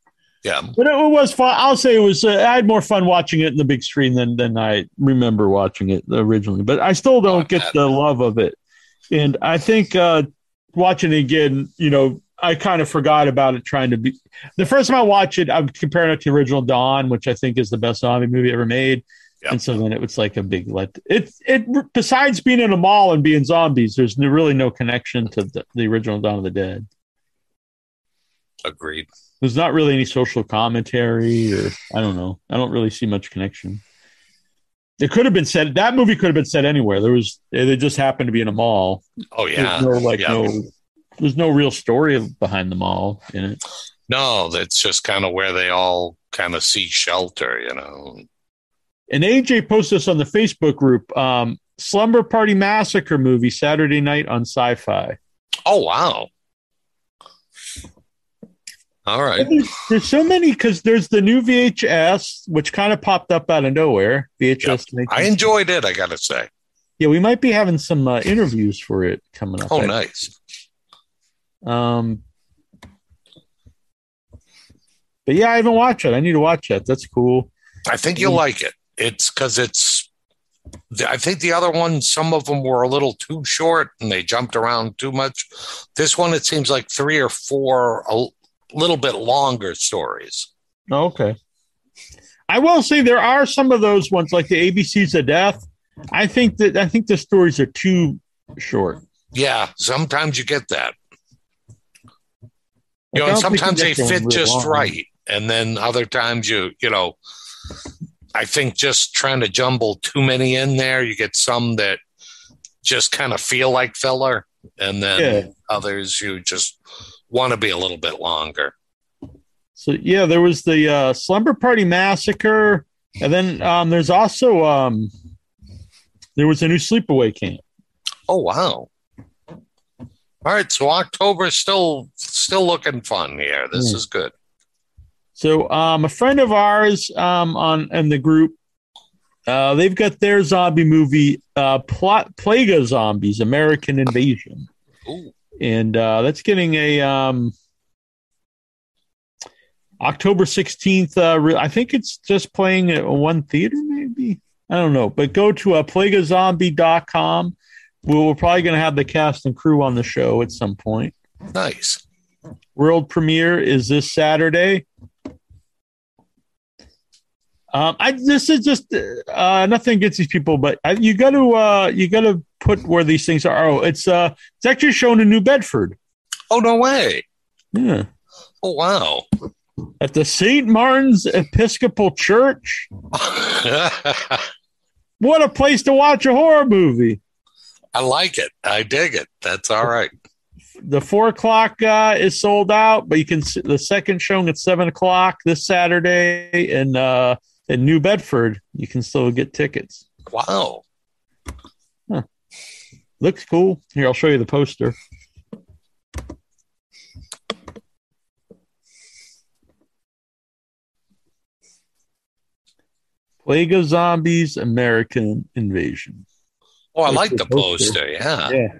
Speaker 4: Yeah,
Speaker 2: but it, it was fun. I'll say it was. Uh, I had more fun watching it in the big screen than than I remember watching it originally. But I still don't oh, get the love of it, and I think uh, watching it again, you know, I kind of forgot about it. Trying to be the first time I watched it, I'm comparing it to the original Dawn, which I think is the best zombie movie ever made. Yep. And so then it was like a big let. It it besides being in a mall and being zombies, there's really no connection to the, the original Dawn of the Dead.
Speaker 4: Agreed
Speaker 2: there's not really any social commentary or I don't know. I don't really see much connection. It could have been said that movie could have been said anywhere. There was it just happened to be in a mall.
Speaker 4: Oh yeah.
Speaker 2: There's no like yeah. no there's no real story behind the mall in it.
Speaker 4: No, that's just kind of where they all kind of seek shelter, you know.
Speaker 2: And AJ posted this on the Facebook group. Um, Slumber Party Massacre movie Saturday night on Sci-Fi.
Speaker 4: Oh wow! All right.
Speaker 2: There's, there's so many because there's the new VHS, which kind of popped up out of nowhere. VHS.
Speaker 4: Yep. I enjoyed it. I gotta say.
Speaker 2: Yeah, we might be having some uh, interviews for it coming up.
Speaker 4: Oh, nice.
Speaker 2: Um, but yeah, I haven't watched it. I need to watch it. That's cool.
Speaker 4: I think you'll like it. It's because it's. I think the other ones, some of them were a little too short and they jumped around too much. This one, it seems like three or four little bit longer stories.
Speaker 2: Oh, okay. I will say there are some of those ones like the ABCs of Death. I think that I think the stories are too short.
Speaker 4: Yeah, sometimes you get that. You know, and sometimes they fit just long. right, and then other times you you know, I think just trying to jumble too many in there, you get some that just kind of feel like filler, and then yeah. others you just want to be a little bit longer.
Speaker 2: So yeah, there was the uh, Slumber Party Massacre, and then um, there's also um, there was a new Sleepaway Camp.
Speaker 4: Oh wow! All right, so October is still still looking fun here. This yeah. is good.
Speaker 2: So um, a friend of ours um, on in the group, uh, they've got their zombie movie, uh, Plot Plaga Zombies: American Invasion. Ooh and uh, that's getting a um, October sixteenth. Uh, I think it's just playing at one theater, maybe. I don't know, but go to uh, plagazombie.com. We're, we're probably going to have the cast and crew on the show at some point.
Speaker 4: Nice.
Speaker 2: World premiere is this Saturday. Um, I this is just uh, nothing against these people, but you got to uh, you got to put where these things are. Oh, it's uh, it's actually shown in New Bedford.
Speaker 4: Oh no way!
Speaker 2: Yeah.
Speaker 4: Oh wow!
Speaker 2: At the St. Martin's Episcopal Church. what a place to watch a horror movie!
Speaker 4: I like it. I dig it. That's all right.
Speaker 2: The four o'clock uh, is sold out, but you can see the second showing at seven o'clock this Saturday, in uh, in New Bedford, you can still get tickets.
Speaker 4: Wow.
Speaker 2: Looks cool. Here, I'll show you the poster. Plague of Zombies, American Invasion.
Speaker 4: Oh, I like the poster. poster. Yeah.
Speaker 2: Yeah.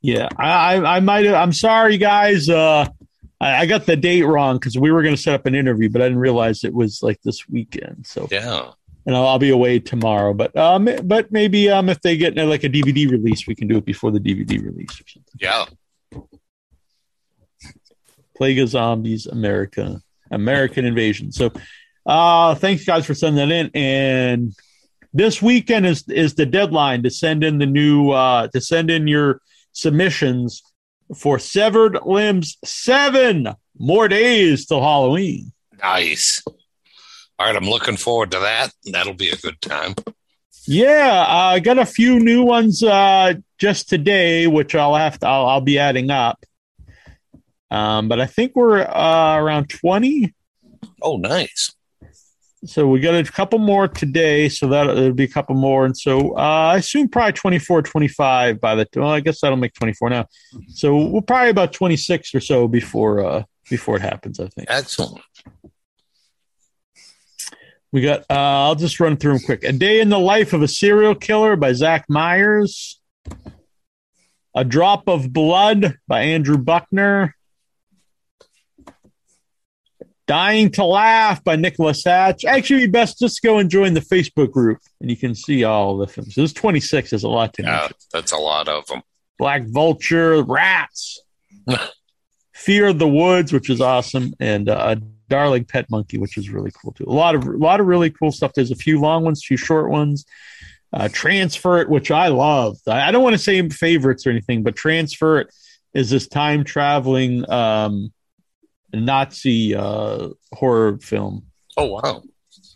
Speaker 2: Yeah. I, I, I might have, I'm sorry, guys. Uh, I, I got the date wrong because we were going to set up an interview, but I didn't realize it was like this weekend. So
Speaker 4: yeah,
Speaker 2: and I'll, I'll be away tomorrow. But um, but maybe um, if they get like a DVD release, we can do it before the DVD release or something.
Speaker 4: Yeah.
Speaker 2: Plague of Zombies, America, American Invasion. So, uh, thanks guys for sending that in. And this weekend is is the deadline to send in the new uh to send in your submissions for Severed Limbs 7. More days till Halloween.
Speaker 4: Nice. All right, I'm looking forward to that. That'll be a good time.
Speaker 2: Yeah, I got a few new ones uh, just today, which I'll have to. I'll, I'll be adding up. Um, but I think we're uh, around twenty.
Speaker 4: Oh, nice
Speaker 2: so we got a couple more today so that it'll be a couple more and so uh, i assume probably 24 25 by the well i guess that'll make 24 now so we're probably about 26 or so before uh before it happens i think
Speaker 4: excellent
Speaker 2: We got. Uh, I'll just run through them quick. A Day in the Life of a Serial Killer by Zach Myers. A Drop of Blood by Andrew Buckner. Dying to Laugh by Nicholas Hatch. Actually, best just go and join the Facebook group, and you can see all the films. This 26 is a lot to
Speaker 4: Yeah, that's a lot of them.
Speaker 2: Black Vulture, Rats, Fear of the Woods, which is awesome, and uh, Darling Pet Monkey, which is really cool too. A lot of a lot of really cool stuff. There's a few long ones, few short ones. Uh, Transfer It, which I love. I, don't want to say favorites or anything, but Transfer It is this time traveling um, Nazi uh, horror film.
Speaker 4: Oh wow.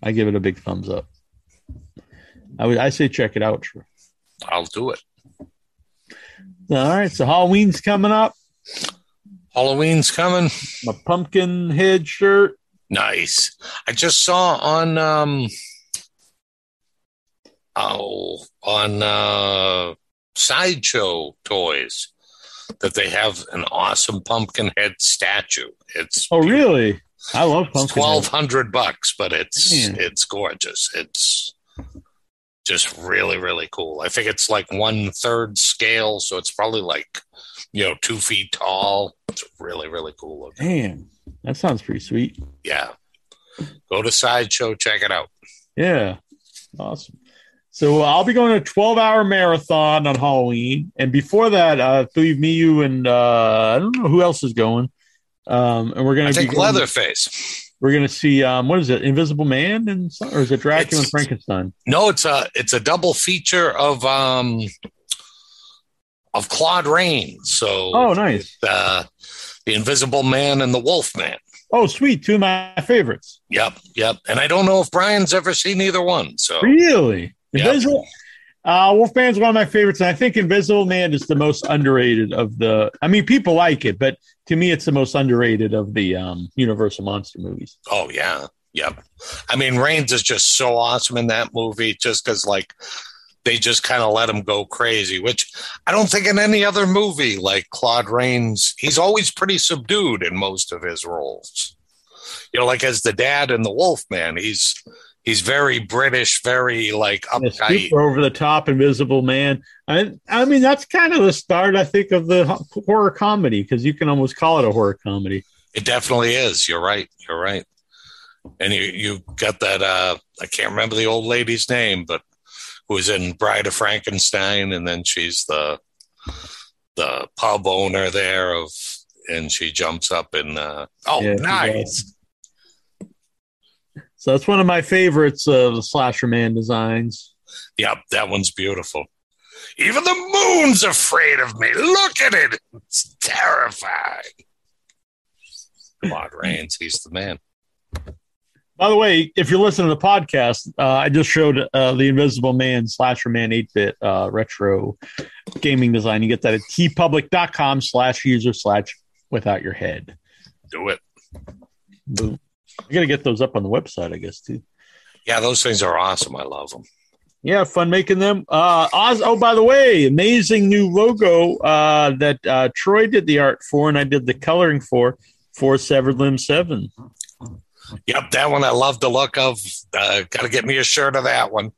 Speaker 2: I give it a big thumbs up. I would I say check it out.
Speaker 4: I'll do it.
Speaker 2: All right, so Halloween's coming up.
Speaker 4: Halloween's coming.
Speaker 2: My pumpkin head shirt.
Speaker 4: Nice. I just saw on um oh on uh sideshow toys that they have an awesome pumpkin head statue. It's
Speaker 2: Oh, really? I love pumpkin.
Speaker 4: Twelve hundred bucks, but it's
Speaker 2: Man.
Speaker 4: it's gorgeous. It's just really really cool. I think it's like one third scale, so it's probably like you know two feet tall. It's really really cool looking.
Speaker 2: Damn, that sounds pretty sweet.
Speaker 4: Yeah, go to sideshow, check it out.
Speaker 2: Yeah, awesome. So uh, I'll be going to a 12 hour marathon on Halloween, and before that, uh, I believe me, you, and uh, I don't know who else is going. Um, and we're gonna be
Speaker 4: think
Speaker 2: going-
Speaker 4: Leatherface.
Speaker 2: We're gonna see um, what is it, Invisible Man, and or is it Dracula and Frankenstein?
Speaker 4: No, it's a it's a double feature of um of Claude Rains. So
Speaker 2: Oh, nice.
Speaker 4: uh, the Invisible Man and the Wolf Man.
Speaker 2: Oh, sweet, two of my favorites.
Speaker 4: Yep, yep. And I don't know if Brian's ever seen either one. So
Speaker 2: Really?
Speaker 4: Yep.
Speaker 2: Uh, Wolfman's one of my favorites, and I think Invisible Man is the most underrated of the. I mean, people like it, but to me, it's the most underrated of the um, Universal monster movies.
Speaker 4: Oh yeah, yep. I mean, Rains is just so awesome in that movie, just because like they just kind of let him go crazy, which I don't think in any other movie like Claude Rains. He's always pretty subdued in most of his roles. You know, like as the dad in The Wolf Man, he's he's very British, very like uptight.
Speaker 2: over the top, Invisible Man. I, I mean, that's kind of the start, I think, of the horror comedy because you can almost call it a horror comedy.
Speaker 4: It definitely is. You're right. You're right. And you you got that uh I can't remember the old lady's name, but who was in Bride of Frankenstein and then she's the the pub owner there of and she jumps up and uh oh
Speaker 2: Yeah,
Speaker 4: nice.
Speaker 2: So that's one of my favorites of the Slasher Man designs.
Speaker 4: Yep, that one's beautiful. Even the moon's afraid of me. Look at it. It's terrifying. Come on, Rains, he's the man.
Speaker 2: By the way, if you're listening to the podcast, uh, I just showed uh, the Invisible Man Slasher Man 8-bit uh, retro gaming design. You get that at teepublic.com slash user slash without your head.
Speaker 4: Do it.
Speaker 2: Boom. I got to get those up on the website, I guess, too.
Speaker 4: Yeah, those things are awesome. I love them.
Speaker 2: Yeah, fun making them. Uh, Oz, oh, by the way, amazing new logo uh, that uh, Troy did the art for, and I did the coloring for for Severed Limb Seven.
Speaker 4: Yep, that one I love the look of. Uh, Got to get me a shirt of that one.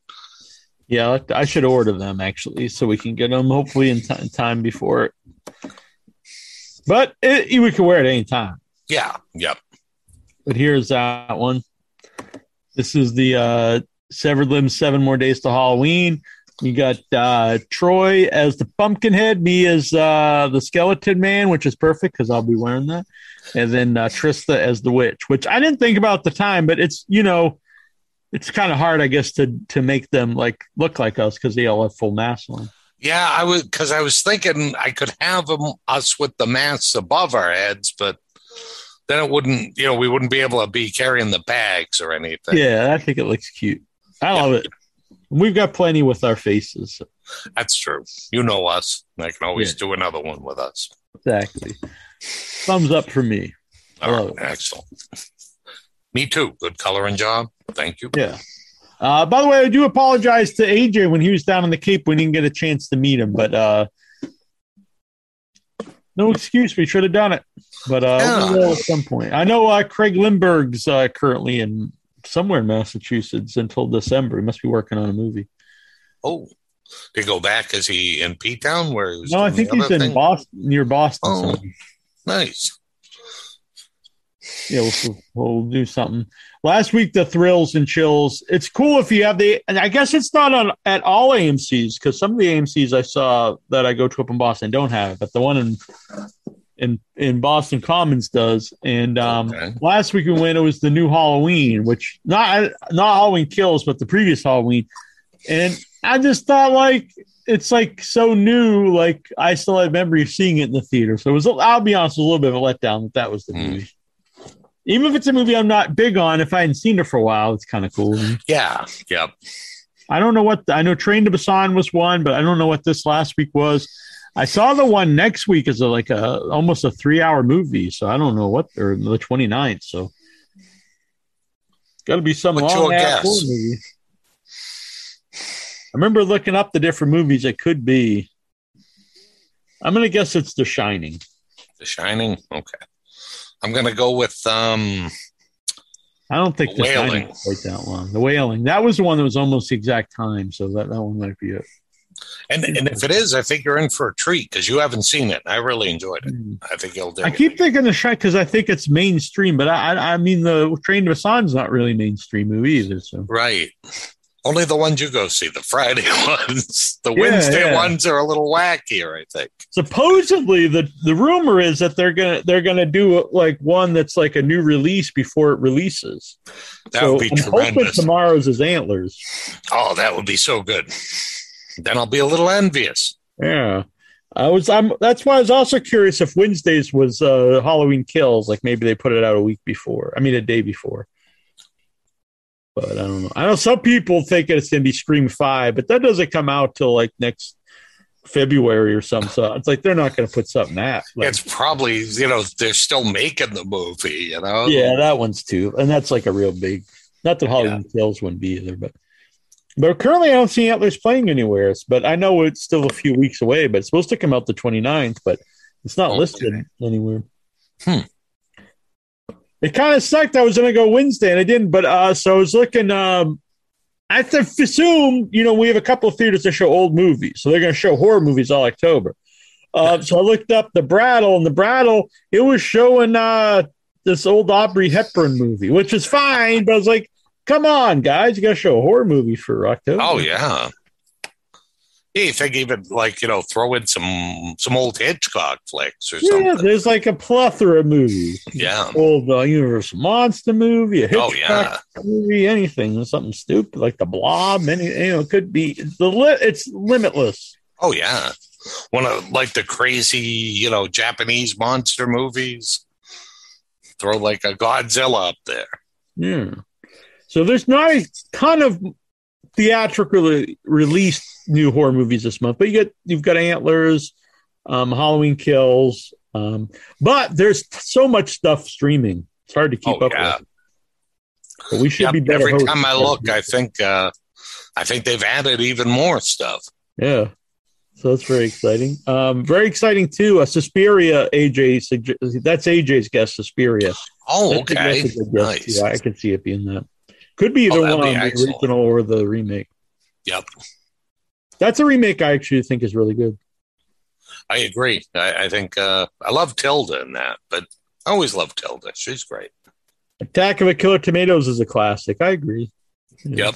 Speaker 2: Yeah, I should order them actually, so we can get them hopefully in, t- in time before it. But it, we can wear it any time.
Speaker 4: Yeah, yep.
Speaker 2: But here's that one. This is the uh, Severed Limbs, Seven More Days to Halloween. You got uh, Troy as the pumpkin head, me as uh, the skeleton man, which is perfect because I'll be wearing that. And then uh, Trista as the witch, which I didn't think about at the time, but it's, you know, it's kind of hard, I guess, to to make them like look like us because they all have full masks on.
Speaker 4: Yeah, I was because I was thinking I could have them us with the masks above our heads, but then it wouldn't. You know, we wouldn't be able to be carrying the bags or anything.
Speaker 2: Yeah, I think it looks cute. I love it. We've got plenty with our faces.
Speaker 4: That's true. You know us. I can always
Speaker 2: Yeah.
Speaker 4: do another one with us.
Speaker 2: Exactly. Thumbs up for me. I
Speaker 4: All
Speaker 2: love
Speaker 4: right, excellent. Me too. Good coloring job. Thank you.
Speaker 2: Yeah. Uh, by the way, I do apologize to AJ when he was down in the Cape. We didn't get a chance to meet him, but uh, no excuse. We should have done it, but uh,
Speaker 4: Yeah.
Speaker 2: we will at some point. I know uh, Craig Lindbergh's uh, currently in somewhere in Massachusetts until December. He must be working on a movie.
Speaker 4: Oh, to go back? Is he in P Town? Where? He
Speaker 2: no, I think he's in thing? Boston, near Boston.
Speaker 4: Oh, nice.
Speaker 2: Yeah, we'll, we'll, do something. Last week, the thrills and chills. It's cool if you have the, and I guess it's not on at all AMC's because some of the AMC's I saw that I go to up in Boston don't have, it, but the one in in in Boston Commons does. And um, okay. last week we went, it was the new Halloween, which not not Halloween Kills, but the previous Halloween. And I just thought like it's like so new. Like I still have memory of seeing it in the theater. So it was. I'll be honest, a little bit of a letdown that that was the mm. movie. Even if it's a movie I'm not big on, if I hadn't seen it for a while, it's kind of cool.
Speaker 4: Yeah. Yep.
Speaker 2: I don't know what I know. Train to Busan was one, but I don't know what this last week was. I saw the one next week is a, like a almost a three hour movie, so I don't know what or the 29th. So got to be some What's long ass movie. I remember looking up the different movies it could be. I'm gonna guess it's The Shining.
Speaker 4: The Shining. Okay. I'm gonna go with um.
Speaker 2: I don't think the, the Shining quite that long. The Wailing. That was the one that was almost the exact time, so that that one might be it.
Speaker 4: And and if it is, I think you're in for a treat because you haven't seen it. I really enjoyed it. Mm. I think you'll.
Speaker 2: I it. I keep thinking the Shrek because I think it's mainstream, but I I mean the Train to Busan's not really mainstream movie either. So
Speaker 4: right. Only the ones you go see, the Friday ones. The yeah, Wednesday yeah. ones are a little wackier, I think.
Speaker 2: Supposedly, the the rumor is that they're gonna they're gonna do like one that's like a new release before it releases.
Speaker 4: That so would be I'm tremendous.
Speaker 2: Tomorrow's is Antlers.
Speaker 4: Oh, that would be so good. Then I'll be a little envious.
Speaker 2: Yeah. I was I'm that's why I was also curious if Wednesdays was uh Halloween kills, like maybe they put it out a week before. I mean a day before. But I don't know. I know some people think it's gonna be Scream Five, but that doesn't come out till like next February or something. So it's like they're not going to put something that.
Speaker 4: Like, it's probably you know they're still making the movie. You know.
Speaker 2: Yeah, that one's too, and that's like a real big. Not that Halloween yeah. Kills wouldn't be either, but but currently, I don't see Antlers playing anywhere. But I know it's still a few weeks away. But it's supposed to come out the 29th, but it's not okay. listed anywhere.
Speaker 4: Hmm.
Speaker 2: It kind of sucked. I was going to go Wednesday and I didn't. But uh, so I was looking. Um, I assume you know we have a couple of theaters that show old movies, so they're going to show horror movies all October. Uh, so I looked up the Brattle, and the Brattle it was showing uh, this old Audrey Hepburn movie, which is fine. But I was like, Come on, guys, you got to show a horror movie for October.
Speaker 4: Oh yeah. Yeah, you think even like you know throw in some some old Hitchcock flicks or yeah, something? Yeah,
Speaker 2: there's like a plethora of movies.
Speaker 4: Yeah,
Speaker 2: old uh, Universal Monster movie, a oh, Hitchcock oh, yeah. movie, anything, something stupid like the Blob. Any you know, it could be the li- it's limitless.
Speaker 4: Oh yeah, one of like the crazy you know Japanese monster movies. Throw like a Godzilla up there.
Speaker 2: Yeah. So there's not a ton of theatrically released new horror movies this month, but you get you've got Antlers, um, Halloween Kills, um, but there's so much stuff streaming. It's hard to keep oh, up yeah. with. But we should yep, be better.
Speaker 4: Every time I look, I think uh, I think they've added even more stuff.
Speaker 2: Yeah. So that's very exciting. Um, very exciting too. Uh, Suspiria, AJ, that's AJ's guest, Suspiria.
Speaker 4: Oh, that's okay. Nice.
Speaker 2: I can see it being that. Could be either oh, one, be the original or the remake.
Speaker 4: Yep.
Speaker 2: That's a remake I actually think is really good.
Speaker 4: I agree. I, I think uh, I love Tilda in that, but I always love Tilda. She's great.
Speaker 2: Attack of the Killer Tomatoes is a classic. I agree.
Speaker 4: Yeah. Yep.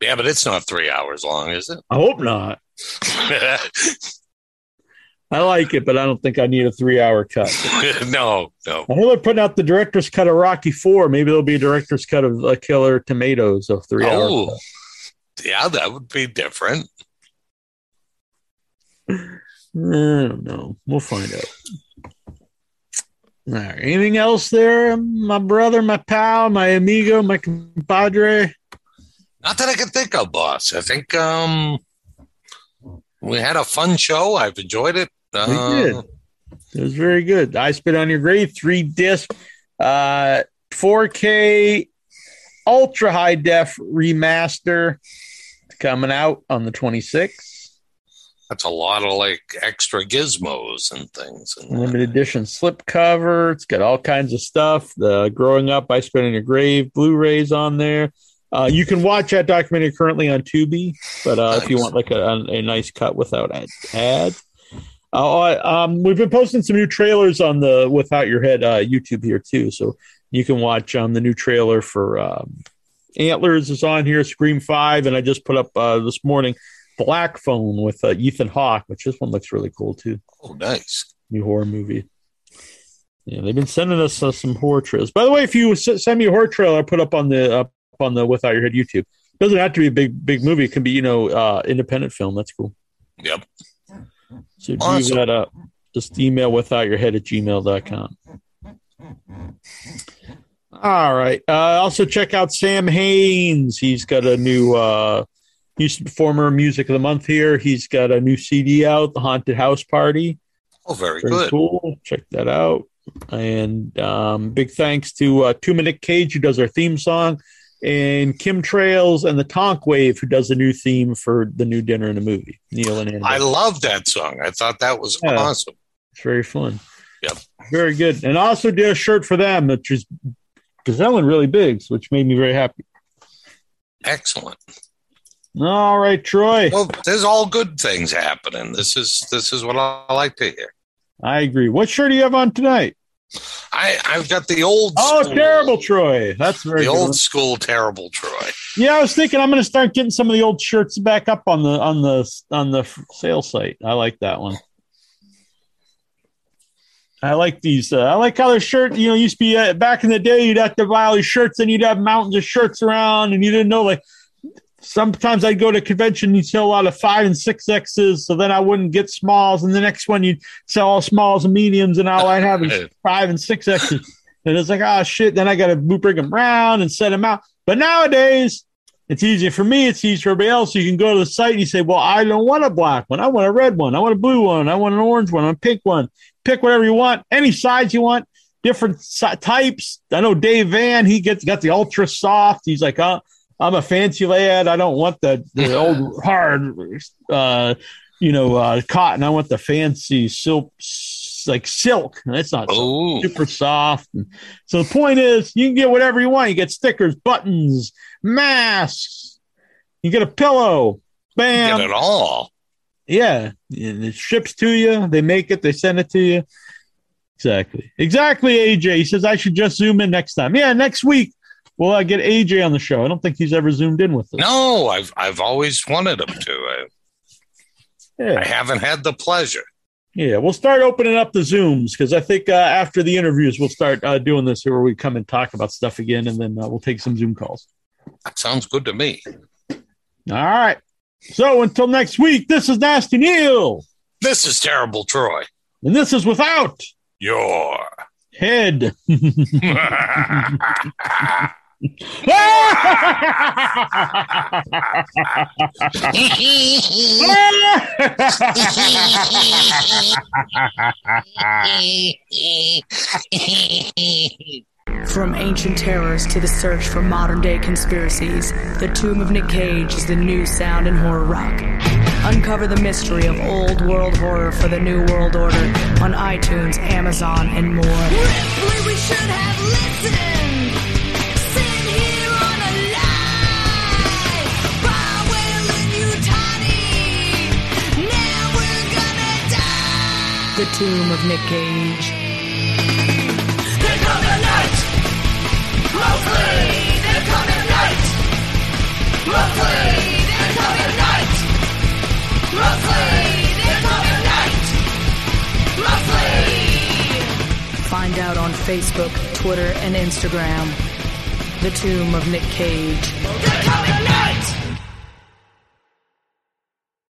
Speaker 4: Yeah, but it's not three hours long, is it?
Speaker 2: I hope not. I like it, but I don't think I need a three hour cut.
Speaker 4: no, no.
Speaker 2: I know they're putting out the director's cut of Rocky Four. Maybe there'll be a director's cut of a Killer Tomatoes of three hours.
Speaker 4: Oh, Yeah, that would be different.
Speaker 2: I don't know. We'll find out. All right. Anything else there, my brother, my pal, my amigo, my compadre?
Speaker 4: Not that I can think of, boss. I think um, we had a fun show. I've enjoyed it.
Speaker 2: Uh, we did. It was very good. I spit on your grave, three disc, uh, 4K ultra high def remaster coming out on the 26th.
Speaker 4: That's a lot of like extra gizmos and things. And
Speaker 2: Limited edition slipcover. It's got all kinds of stuff. The Growing Up, I Spit in Your Grave Blu-rays on there. Uh, you can watch that documentary currently on Tubi, but uh, nice. if you want like a, a, nice cut without ads. Uh, um, we've been posting some new trailers on the Without Your Head uh, YouTube here too, so you can watch um, the new trailer for um, Antlers is on here, Scream Five, and I just put up uh, this morning Black Phone with uh, Ethan Hawke, which this one looks really cool too.
Speaker 4: Oh, nice
Speaker 2: new horror movie. Yeah, they've been sending us uh, some horror trailers. By the way, if you send me a horror trailer, I put up on the up on the Without Your Head YouTube. It doesn't have to be a big big movie. It can be you know uh, independent film. That's cool.
Speaker 4: Yep.
Speaker 2: So awesome. that up. Just email without your head at gmail.com. All right. Uh, also check out Sam Haines. He's got a new uh he's former music of the month here. He's got a new CD out, The Haunted House Party.
Speaker 4: Oh, very, very good.
Speaker 2: Cool. Check that out. And um, big thanks to uh, Two Minute Cage, who does our theme song and Kim Trails and the Tonk Wave, who does the new theme for the new dinner in a movie. Neal and Andy.
Speaker 4: I love that song. I thought that was yeah, awesome.
Speaker 2: It's very fun.
Speaker 4: Yep.
Speaker 2: Very good. And also did a shirt for them, which is gazelling really big, which made me very happy.
Speaker 4: Excellent.
Speaker 2: All right, Troy.
Speaker 4: Well, there's all good things happening. This is this is what I like to hear.
Speaker 2: I agree. What shirt do you have on tonight?
Speaker 4: I I've got the old
Speaker 2: oh school, terrible Troy. That's very
Speaker 4: the old school terrible Troy.
Speaker 2: Yeah, I was thinking I'm going to start getting some of the old shirts back up on the on the on the sale site. I like that one. I like these. Uh, I like how the shirt. You know, used to be uh, back in the day. You'd have to buy all these shirts, and you'd have mountains of shirts around, and you didn't know like sometimes I'd go to convention, you'd sell a lot of five and six X's, so then I wouldn't get smalls. And the next one, you'd sell all smalls and mediums, and all I'd have is five and six X's. And it's like, oh shit, then I got to bring them around and set them out. But nowadays, it's easier for me, it's easier for everybody else. You can go to the site and you say, well, I don't want a black one. I want a red one. I want a blue one. I want an orange one. I want a pink one. Pick whatever you want, any size you want, different types. I know Dave Van, he gets got the ultra soft. He's like, oh, I'm a fancy lad. I don't want the, the old hard, uh, you know, uh, cotton. I want the fancy silk, like silk. That's not so super soft. So the point is, you can get whatever you want. You get stickers, buttons, masks. You get a pillow. Bam.
Speaker 4: get it all.
Speaker 2: Yeah, it ships to you. They make it. They send it to you. Exactly. Exactly. AJ he says I should just zoom in next time. Yeah, next week well, I get AJ on the show. I don't think he's ever zoomed in with us.
Speaker 4: No, I've I've always wanted him to. I, yeah. I haven't had the pleasure.
Speaker 2: Yeah, we'll start opening up the Zooms because I think uh, after the interviews, we'll start uh, doing this here where we come and talk about stuff again, and then uh, we'll take some Zoom calls.
Speaker 4: That sounds good to me.
Speaker 2: All right. So until next week, this is Nasty Neal.
Speaker 4: This is Terrible Troy.
Speaker 2: And this is Without
Speaker 4: Your
Speaker 2: Head.
Speaker 6: From ancient terrors to the search for modern day conspiracies, The Tomb of Nick Cage is the new sound in horror rock. Uncover the mystery of old world horror for the new world order on iTunes, Amazon, and more. Ripley, we should have listened. The Tomb of Nick Cage.
Speaker 7: They're coming night! Mostly, they're coming night! Mostly, they're coming night! Mostly, they're coming night! Mostly!
Speaker 6: Find out on Facebook, Twitter, and Instagram. The Tomb of Nick Cage.
Speaker 7: They're coming night!